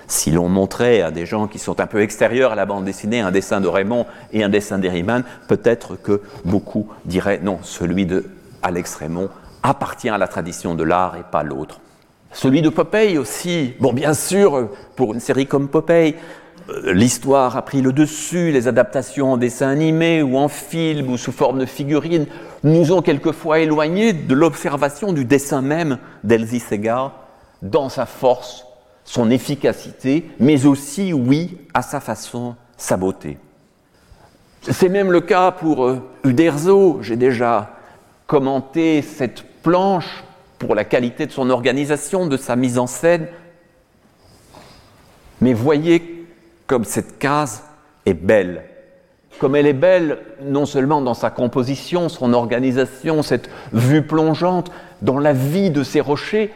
Si l'on montrait à des gens qui sont un peu extérieurs à la bande dessinée un dessin de Raymond et un dessin d'Herriman, peut-être que beaucoup diraient non, celui de Alex Raymond appartient à la tradition de l'art et pas l'autre. Celui de Popeye aussi, bon bien sûr, pour une série comme Popeye, euh, l'histoire a pris le dessus, les adaptations en dessin animé ou en film ou sous forme de figurines nous ont quelquefois éloignés de l'observation du dessin même d'Elsie Segar dans sa force son efficacité, mais aussi, oui, à sa façon, sa beauté. C'est même le cas pour euh, Uderzo. J'ai déjà commenté cette planche pour la qualité de son organisation, de sa mise en scène. Mais voyez comme cette case est belle. Comme elle est belle non seulement dans sa composition, son organisation, cette vue plongeante, dans la vie de ces rochers,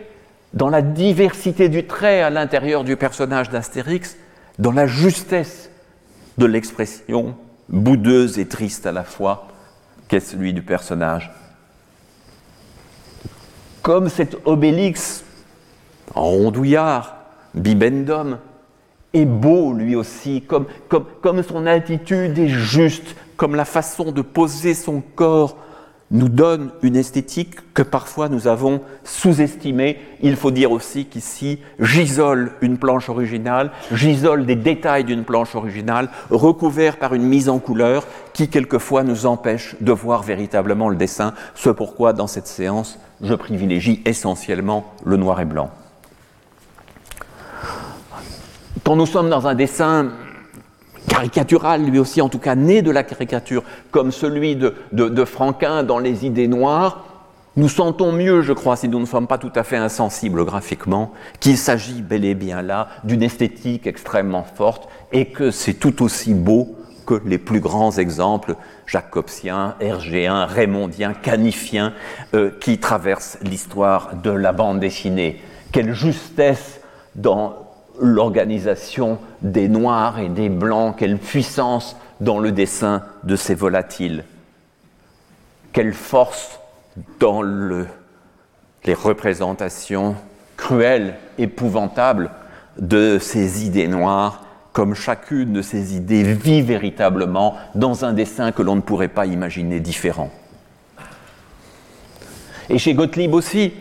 dans la diversité du trait à l'intérieur du personnage d'Astérix, dans la justesse de l'expression boudeuse et triste à la fois qu'est celui du personnage. Comme cet obélix en rondouillard, bibendum, est beau lui aussi, comme, comme, comme son attitude est juste, comme la façon de poser son corps nous donne une esthétique que parfois nous avons sous-estimée. Il faut dire aussi qu'ici, j'isole une planche originale, j'isole des détails d'une planche originale, recouvert par une mise en couleur qui quelquefois nous empêche de voir véritablement le dessin, ce pourquoi dans cette séance, je privilégie essentiellement le noir et blanc. Quand nous sommes dans un dessin caricatural, lui aussi en tout cas né de la caricature, comme celui de, Franquin dans Les idées noires, nous sentons mieux, je crois, si nous ne sommes pas tout à fait insensibles graphiquement, qu'il s'agit bel et bien là d'une esthétique extrêmement forte et que c'est tout aussi beau que les plus grands exemples jacobsiens, hergéens, raymondiens, canifiens euh, qui traversent l'histoire de la bande dessinée. Quelle justesse dans l'organisation des noirs et des blancs, quelle puissance dans le dessin de ces volatiles, quelle force dans les représentations cruelles, épouvantables de ces idées noires, comme chacune de ces idées vit véritablement dans un dessin que l'on ne pourrait pas imaginer différent. Et chez Gottlieb aussi,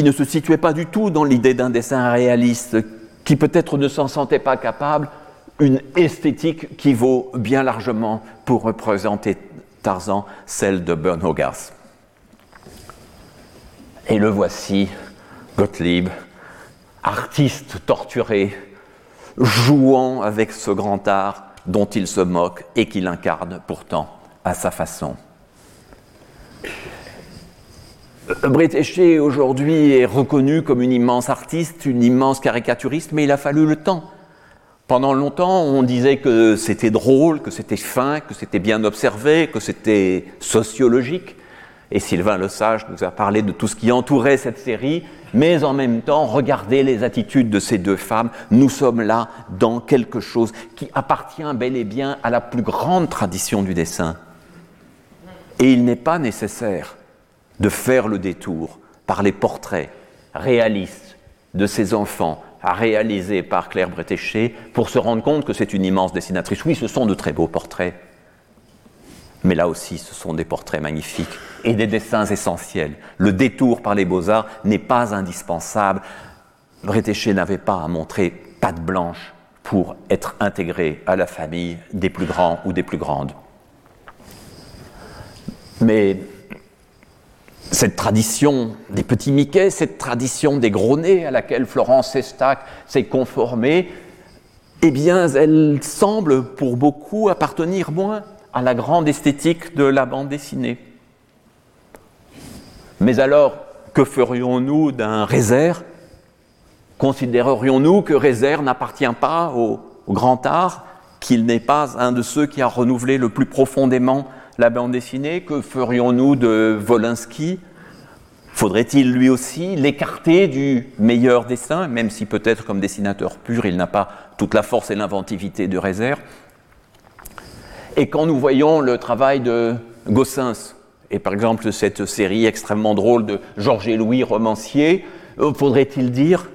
qui ne se situait pas du tout dans l'idée d'un dessin réaliste, qui peut-être ne s'en sentait pas capable, une esthétique qui vaut bien largement pour représenter Tarzan, celle de Bern Hogarth. Et le voici, Gottlieb, artiste torturé, jouant avec ce grand art dont il se moque et qu'il incarne pourtant à sa façon. Bretéché aujourd'hui est reconnu comme une immense artiste, une immense caricaturiste, mais il a fallu le temps. Pendant longtemps, on disait que c'était drôle, que c'était fin, que c'était bien observé, que c'était sociologique. Et Sylvain Lesage nous a parlé de tout ce qui entourait cette série, mais en même temps, regardez les attitudes de ces deux femmes. Nous sommes là dans quelque chose qui appartient bel et bien à la plus grande tradition du dessin. Et il n'est pas nécessaire de faire le détour par les portraits réalistes de ces enfants réalisés par Claire Bretéché pour se rendre compte que c'est une immense dessinatrice. Oui, ce sont de très beaux portraits, mais là aussi, ce sont des portraits magnifiques et des dessins essentiels. Le détour par les beaux-arts n'est pas indispensable. Bretéché n'avait pas à montrer patte blanche pour être intégré à la famille des plus grands ou des plus grandes. Mais cette tradition des petits Mickey, cette tradition des gros nez à laquelle Florence Sestac s'est conformée, eh bien, elle semble pour beaucoup appartenir moins à la grande esthétique de la bande dessinée. Mais alors, que ferions-nous d'un Rézère Considérerions-nous que Rézère n'appartient pas au grand art, qu'il n'est pas un de ceux qui a renouvelé le plus profondément la bande dessinée Que ferions-nous de Volinsky? Faudrait-il lui aussi l'écarter du meilleur dessin, même si peut-être comme dessinateur pur, il n'a pas toute la force et l'inventivité de Rézère Et quand nous voyons le travail de Gossens, et par exemple cette série extrêmement drôle de Georges et Louis, romancier, euh, faudrait-il dire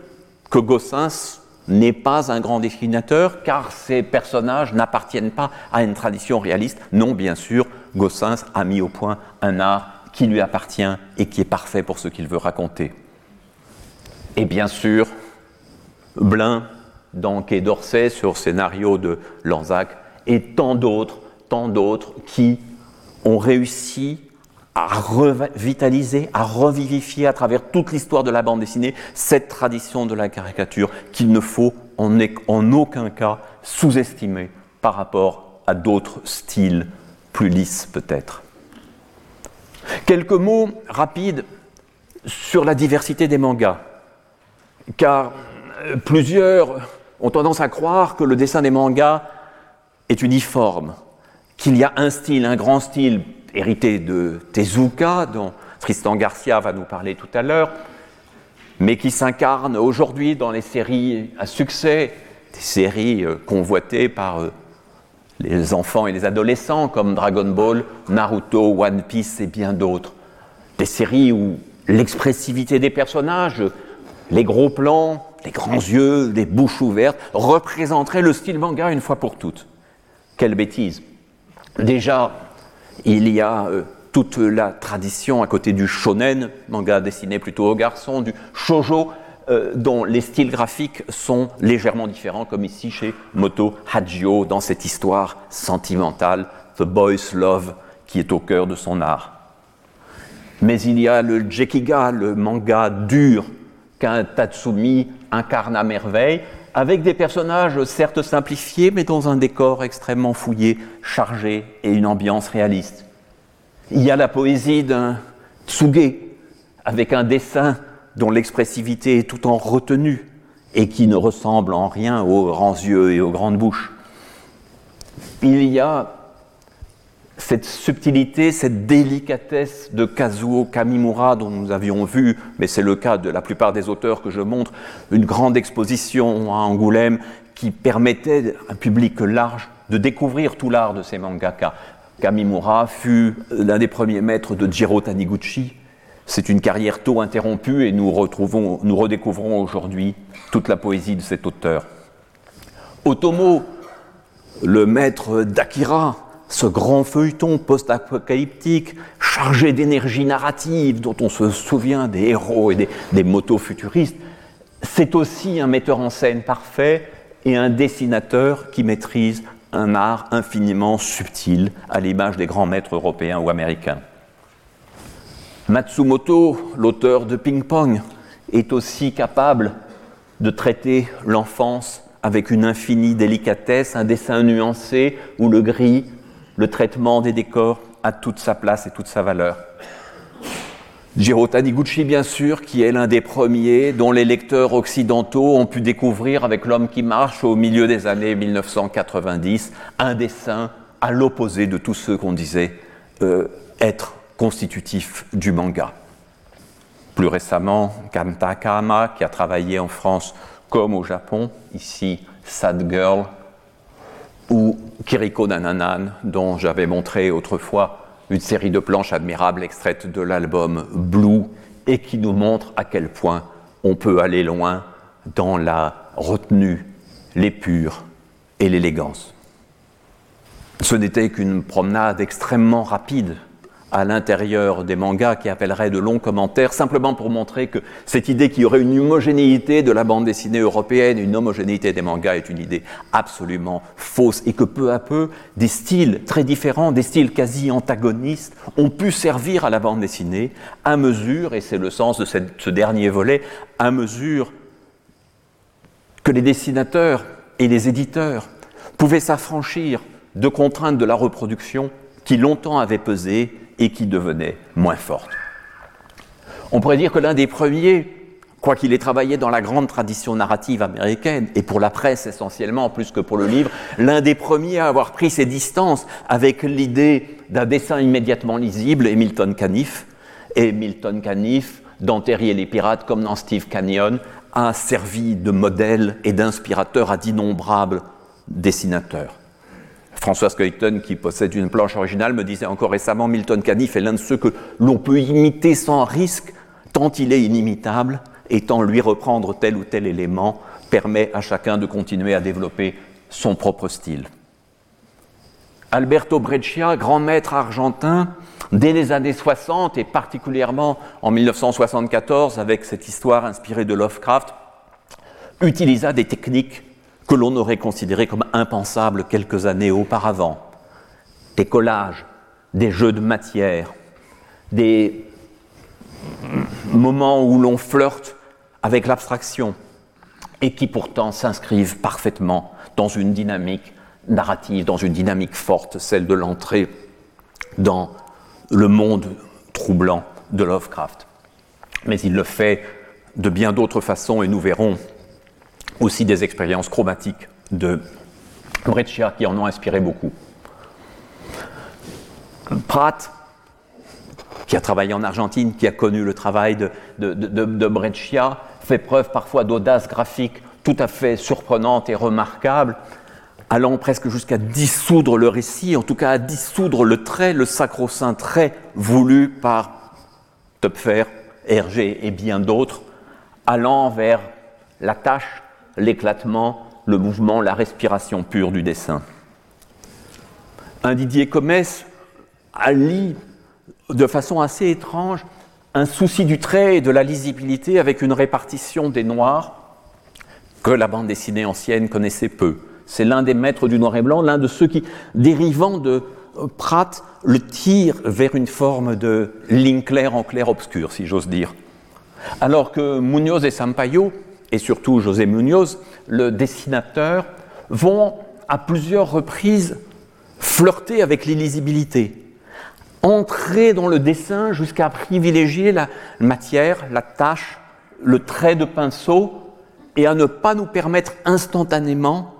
que Gossens n'est pas un grand dessinateur car ces personnages n'appartiennent pas à une tradition réaliste? Non, bien sûr, Gossens a mis au point un art qui lui appartient et qui est parfait pour ce qu'il veut raconter. Et bien sûr, Blin dans Quai d'Orsay sur scénario de Lanzac et tant d'autres, tant d'autres qui ont réussi à revitaliser, à revivifier à travers toute l'histoire de la bande dessinée cette tradition de la caricature qu'il ne faut en, en aucun cas sous-estimer par rapport à d'autres styles plus lisses peut-être. Quelques mots rapides sur la diversité des mangas, car euh, plusieurs ont tendance à croire que le dessin des mangas est uniforme, qu'il y a un style, un grand style hérité de Tezuka, dont Tristan Garcia va nous parler tout à l'heure, mais qui s'incarne aujourd'hui dans les séries à succès, des séries euh, convoitées par euh, les enfants et les adolescents comme Dragon Ball, Naruto, One Piece et bien d'autres. Des séries où l'expressivité des personnages, les gros plans, les grands yeux, les bouches ouvertes, représenteraient le style manga une fois pour toutes. Quelle bêtise. Déjà, il y a euh, toute la tradition à côté du shonen, manga dessiné plutôt aux garçons, du shojo, euh, dont les styles graphiques sont légèrement différents, comme ici chez Moto Hajio, dans cette histoire sentimentale, The Boy's Love, qui est au cœur de son art. Mais il y a le Jekiga, le manga dur qu'un Tatsumi incarne à merveille, avec des personnages certes simplifiés, mais dans un décor extrêmement fouillé, chargé et une ambiance réaliste. Il y a la poésie d'un Tsuge, avec un dessin dont l'expressivité est tout en retenue et qui ne ressemble en rien aux grands yeux et aux grandes bouches. Il y a cette subtilité, cette délicatesse de Kazuo Kamimura dont nous avions vu, mais c'est le cas de la plupart des auteurs que je montre, une grande exposition à Angoulême qui permettait à un public large de découvrir tout l'art de ces mangaka. Kamimura fut l'un des premiers maîtres de Jiro Taniguchi, c'est une carrière tôt interrompue et nous, retrouvons, nous redécouvrons aujourd'hui toute la poésie de cet auteur. Otomo, le maître d'Akira, ce grand feuilleton post-apocalyptique chargé d'énergie narrative dont on se souvient des héros et des, des motos futuristes, c'est aussi un metteur en scène parfait et un dessinateur qui maîtrise un art infiniment subtil à l'image des grands maîtres européens ou américains. Matsumoto, l'auteur de Ping Pong, est aussi capable de traiter l'enfance avec une infinie délicatesse, un dessin nuancé où le gris, le traitement des décors a toute sa place et toute sa valeur. Jiro Taniguchi, bien sûr, qui est l'un des premiers dont les lecteurs occidentaux ont pu découvrir avec L'homme qui marche au milieu des années 1990 un dessin à l'opposé de tous ceux qu'on disait euh, être constitutifs du manga. Plus récemment, Kanta Kama, qui a travaillé en France comme au Japon, ici Sad Girl, ou Kiriko Nananan, dont j'avais montré autrefois une série de planches admirables extraites de l'album Blue et qui nous montre à quel point on peut aller loin dans la retenue, l'épure et l'élégance. Ce n'était qu'une promenade extrêmement rapide à l'intérieur des mangas qui appelleraient de longs commentaires, simplement pour montrer que cette idée qu'il y aurait une homogénéité de la bande dessinée européenne, une homogénéité des mangas est une idée absolument fausse et que peu à peu, des styles très différents, des styles quasi antagonistes, ont pu servir à la bande dessinée à mesure, et c'est le sens de ce dernier volet, à mesure que les dessinateurs et les éditeurs pouvaient s'affranchir de contraintes de la reproduction qui longtemps avaient pesé et qui devenait moins forte. On pourrait dire que l'un des premiers, quoiqu'il ait travaillé dans la grande tradition narrative américaine, et pour la presse essentiellement, plus que pour le livre, l'un des premiers à avoir pris ses distances avec l'idée d'un dessin immédiatement lisible est Milton Caniff. Et Milton Caniff, dans Terry et les pirates, comme dans Steve Canyon, a servi de modèle et d'inspirateur à d'innombrables dessinateurs. François Clayton, qui possède une planche originale, me disait encore récemment Milton Caniff est l'un de ceux que l'on peut imiter sans risque, tant il est inimitable, et tant lui reprendre tel ou tel élément permet à chacun de continuer à développer son propre style. Alberto Breccia, grand maître argentin, dès les années 60 et particulièrement en 1974 avec cette histoire inspirée de Lovecraft, utilisa des techniques que l'on aurait considéré comme impensables quelques années auparavant. Des collages, des jeux de matière, des moments où l'on flirte avec l'abstraction et qui pourtant s'inscrivent parfaitement dans une dynamique narrative, dans une dynamique forte, celle de l'entrée dans le monde troublant de Lovecraft. Mais il le fait de bien d'autres façons et nous verrons aussi des expériences chromatiques de Breccia qui en ont inspiré beaucoup. Pratt, qui a travaillé en Argentine, qui a connu le travail de, de, Breccia, fait preuve parfois d'audace graphique tout à fait surprenante et remarquable, allant presque jusqu'à dissoudre le récit, en tout cas à dissoudre le trait, le sacro-saint trait voulu par Topfer, Hergé et bien d'autres, allant vers la tâche l'éclatement, le mouvement, la respiration pure du dessin. Un Didier Comès allie de façon assez étrange un souci du trait et de la lisibilité avec une répartition des noirs que la bande dessinée ancienne connaissait peu. C'est l'un des maîtres du noir et blanc, l'un de ceux qui, dérivant de Pratt, le tire vers une forme de ligne claire en clair obscur, si j'ose dire. Alors que Munoz et Sampaio et surtout José Munoz, le dessinateur, vont à plusieurs reprises flirter avec l'illisibilité, entrer dans le dessin jusqu'à privilégier la matière, la tâche, le trait de pinceau, et à ne pas nous permettre instantanément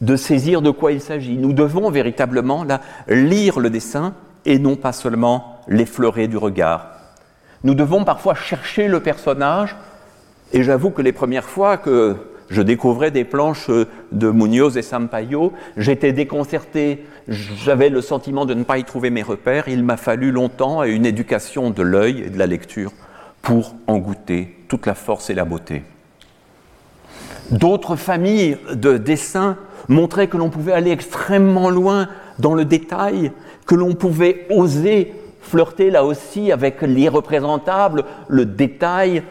de saisir de quoi il s'agit. Nous devons véritablement lire le dessin et non pas seulement l'effleurer du regard. Nous devons parfois chercher le personnage et j'avoue que les premières fois que je découvrais des planches de Munoz et Sampaio, j'étais déconcerté, j'avais le sentiment de ne pas y trouver mes repères. Il m'a fallu longtemps et une éducation de l'œil et de la lecture pour en goûter toute la force et la beauté. D'autres familles de dessins montraient que l'on pouvait aller extrêmement loin dans le détail, que l'on pouvait oser flirter là aussi avec l'irreprésentable, le détail,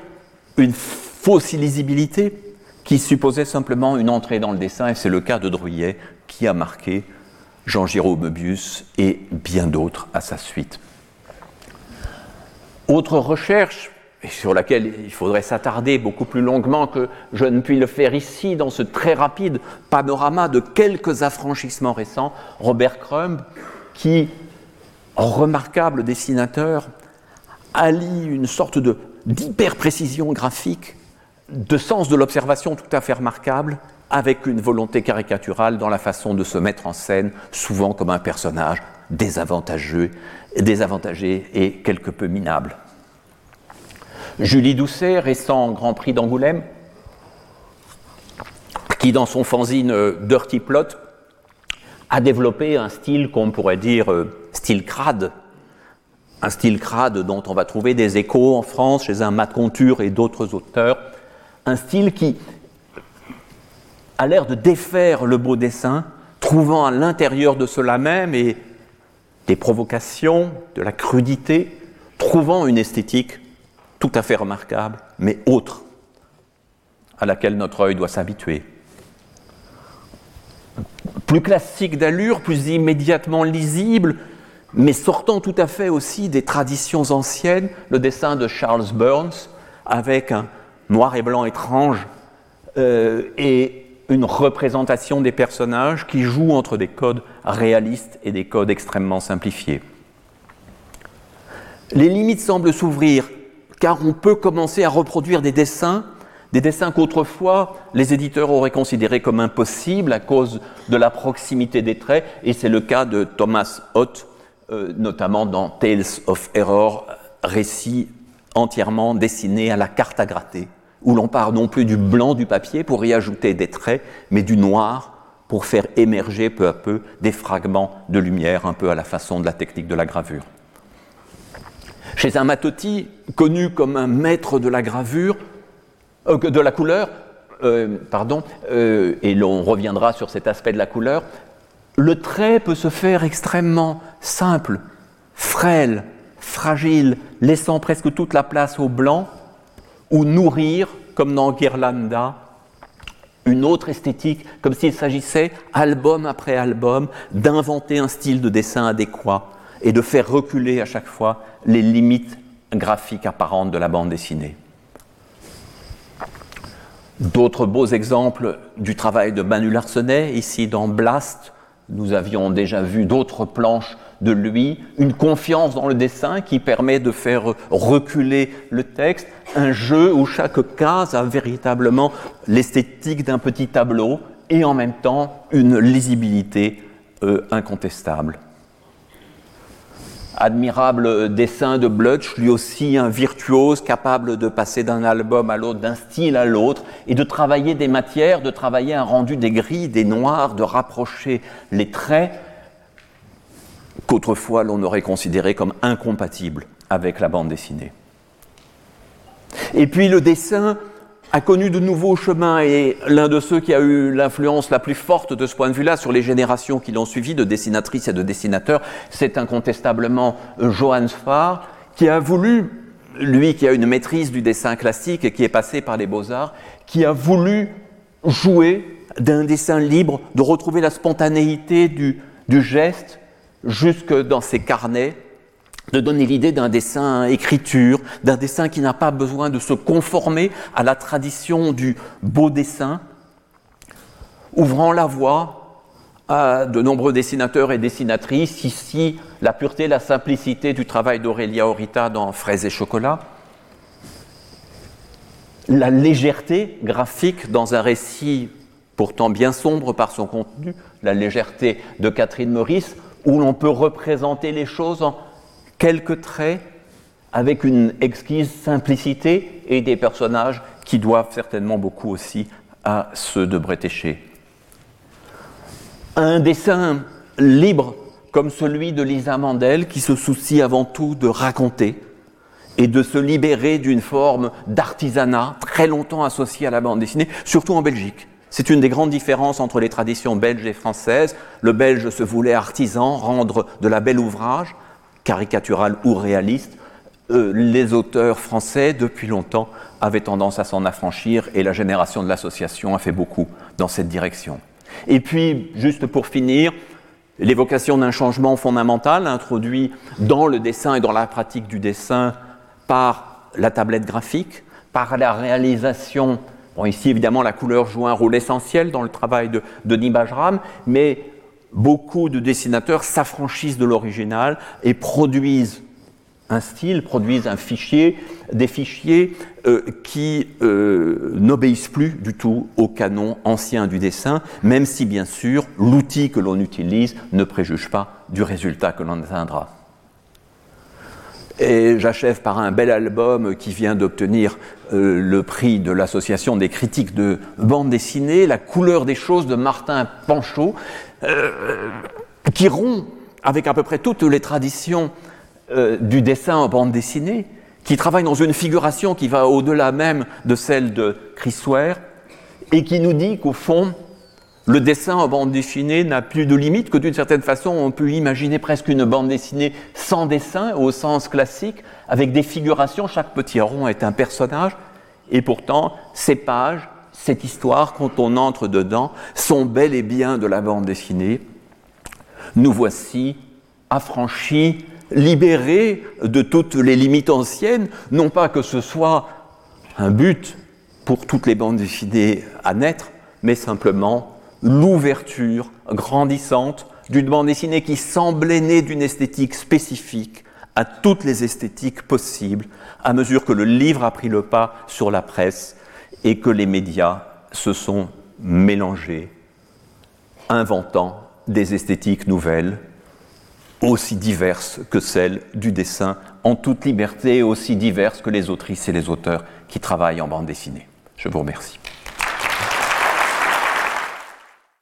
une fausse illisibilité qui supposait simplement une entrée dans le dessin, et c'est le cas de Druyet qui a marqué Jean-Giraud Möbius et bien d'autres à sa suite. Autre recherche, sur laquelle il faudrait s'attarder beaucoup plus longuement que je ne puis le faire ici, dans ce très rapide panorama de quelques affranchissements récents, Robert Crumb, qui, remarquable dessinateur, allie une sorte d'hyper-précision graphique, de sens de l'observation tout à fait remarquable, avec une volonté caricaturale dans la façon de se mettre en scène, souvent comme un personnage désavantageux, désavantagé et quelque peu minable. Julie Doucet, récent Grand Prix d'Angoulême, qui dans son fanzine euh, Dirty Plot a développé un style qu'on pourrait dire euh, style crade, un style crade dont on va trouver des échos en France chez un Matt et d'autres auteurs, un style qui a l'air de défaire le beau dessin, trouvant à l'intérieur de cela même et des provocations, de la crudité, trouvant une esthétique tout à fait remarquable, mais autre, à laquelle notre œil doit s'habituer. Plus classique d'allure, plus immédiatement lisible, mais sortant tout à fait aussi des traditions anciennes, le dessin de Charles Burns, avec un noir et blanc étrange euh, et une représentation des personnages qui jouent entre des codes réalistes et des codes extrêmement simplifiés. Les limites semblent s'ouvrir car on peut commencer à reproduire des dessins, des dessins qu'autrefois les éditeurs auraient considérés comme impossibles à cause de la proximité des traits, et c'est le cas de Thomas Hoth, euh, notamment dans Tales of Error, récit entièrement dessiné à la carte à gratter, où l'on part non plus du blanc du papier pour y ajouter des traits, mais du noir pour faire émerger peu à peu des fragments de lumière, un peu à la façon de la technique de la gravure. Chez un Matotti, connu comme un maître de la gravure, euh, de la couleur, euh, pardon, euh, et l'on reviendra sur cet aspect de la couleur, le trait peut se faire extrêmement simple, frêle, fragile, laissant presque toute la place au blanc, ou nourrir, comme dans Ghirlanda, une autre esthétique, comme s'il s'agissait, album après album, d'inventer un style de dessin adéquat et de faire reculer à chaque fois les limites graphiques apparentes de la bande dessinée. D'autres beaux exemples du travail de Manu Larsenet, ici dans Blast, nous avions déjà vu d'autres planches de lui, une confiance dans le dessin qui permet de faire reculer le texte, un jeu où chaque case a véritablement l'esthétique d'un petit tableau et en même temps une lisibilité euh, incontestable. Admirable dessin de Blutch, lui aussi un virtuose capable de passer d'un album à l'autre, d'un style à l'autre, et de travailler des matières, de travailler un rendu des gris, des noirs, de rapprocher les traits qu'autrefois l'on aurait considéré comme incompatibles avec la bande dessinée. Et puis le dessin a connu de nouveaux chemins et l'un de ceux qui a eu l'influence la plus forte de ce point de vue-là sur les générations qui l'ont suivi de dessinatrices et de dessinateurs, c'est incontestablement Johannes Farr qui a voulu, lui qui a une maîtrise du dessin classique et qui est passé par les beaux-arts, qui a voulu jouer d'un dessin libre, de retrouver la spontanéité du geste jusque dans ses carnets de donner l'idée d'un dessin écriture, d'un dessin qui n'a pas besoin de se conformer à la tradition du beau dessin, ouvrant la voie à de nombreux dessinateurs et dessinatrices, ici la pureté, la simplicité du travail d'Aurélia Orita dans Fraises et chocolat, la légèreté graphique dans un récit pourtant bien sombre par son contenu, la légèreté de Catherine Maurice, où l'on peut représenter les choses en quelques traits avec une exquise simplicité et des personnages qui doivent certainement beaucoup aussi à ceux de Bretéché. Un dessin libre comme celui de Lisa Mandel qui se soucie avant tout de raconter et de se libérer d'une forme d'artisanat très longtemps associée à la bande dessinée, surtout en Belgique. C'est une des grandes différences entre les traditions belges et françaises. Le belge se voulait artisan, rendre de la belle ouvrage, caricatural ou réaliste, euh, les auteurs français, depuis longtemps, avaient tendance à s'en affranchir et la génération de l'association a fait beaucoup dans cette direction. Et puis, juste pour finir, l'évocation d'un changement fondamental introduit dans le dessin et dans la pratique du dessin par la tablette graphique, par la réalisation. Ici, évidemment, la couleur joue un rôle essentiel dans le travail de Denis Bajram, mais beaucoup de dessinateurs s'affranchissent de l'original et produisent un style, produisent un fichier, des fichiers euh, qui euh, n'obéissent plus du tout au canon ancien du dessin, même si bien sûr l'outil que l'on utilise ne préjuge pas du résultat que l'on atteindra. Et j'achève par un bel album qui vient d'obtenir euh, le prix de l'Association des critiques de bande dessinée, La couleur des choses de Martin Panchaud, qui rompt avec à peu près toutes les traditions euh, du dessin en bande dessinée, qui travaille dans une figuration qui va au-delà même de celle de Chris Ware, et qui nous dit qu'au fond, le dessin en bande dessinée n'a plus de limite, que d'une certaine façon, on peut imaginer presque une bande dessinée sans dessin, au sens classique, avec des figurations, chaque petit rond est un personnage, et pourtant, ces pages, cette histoire, quand on entre dedans, sont bel et bien de la bande dessinée. Nous voici affranchis libéré de toutes les limites anciennes, non pas que ce soit un but pour toutes les bandes dessinées à naître, mais simplement l'ouverture grandissante d'une bande dessinée qui semblait née d'une esthétique spécifique à toutes les esthétiques possibles à mesure que le livre a pris le pas sur la presse et que les médias se sont mélangés, inventant des esthétiques nouvelles aussi diverses que celles du dessin, en toute liberté, aussi diverses que les autrices et les auteurs qui travaillent en bande dessinée. Je vous remercie.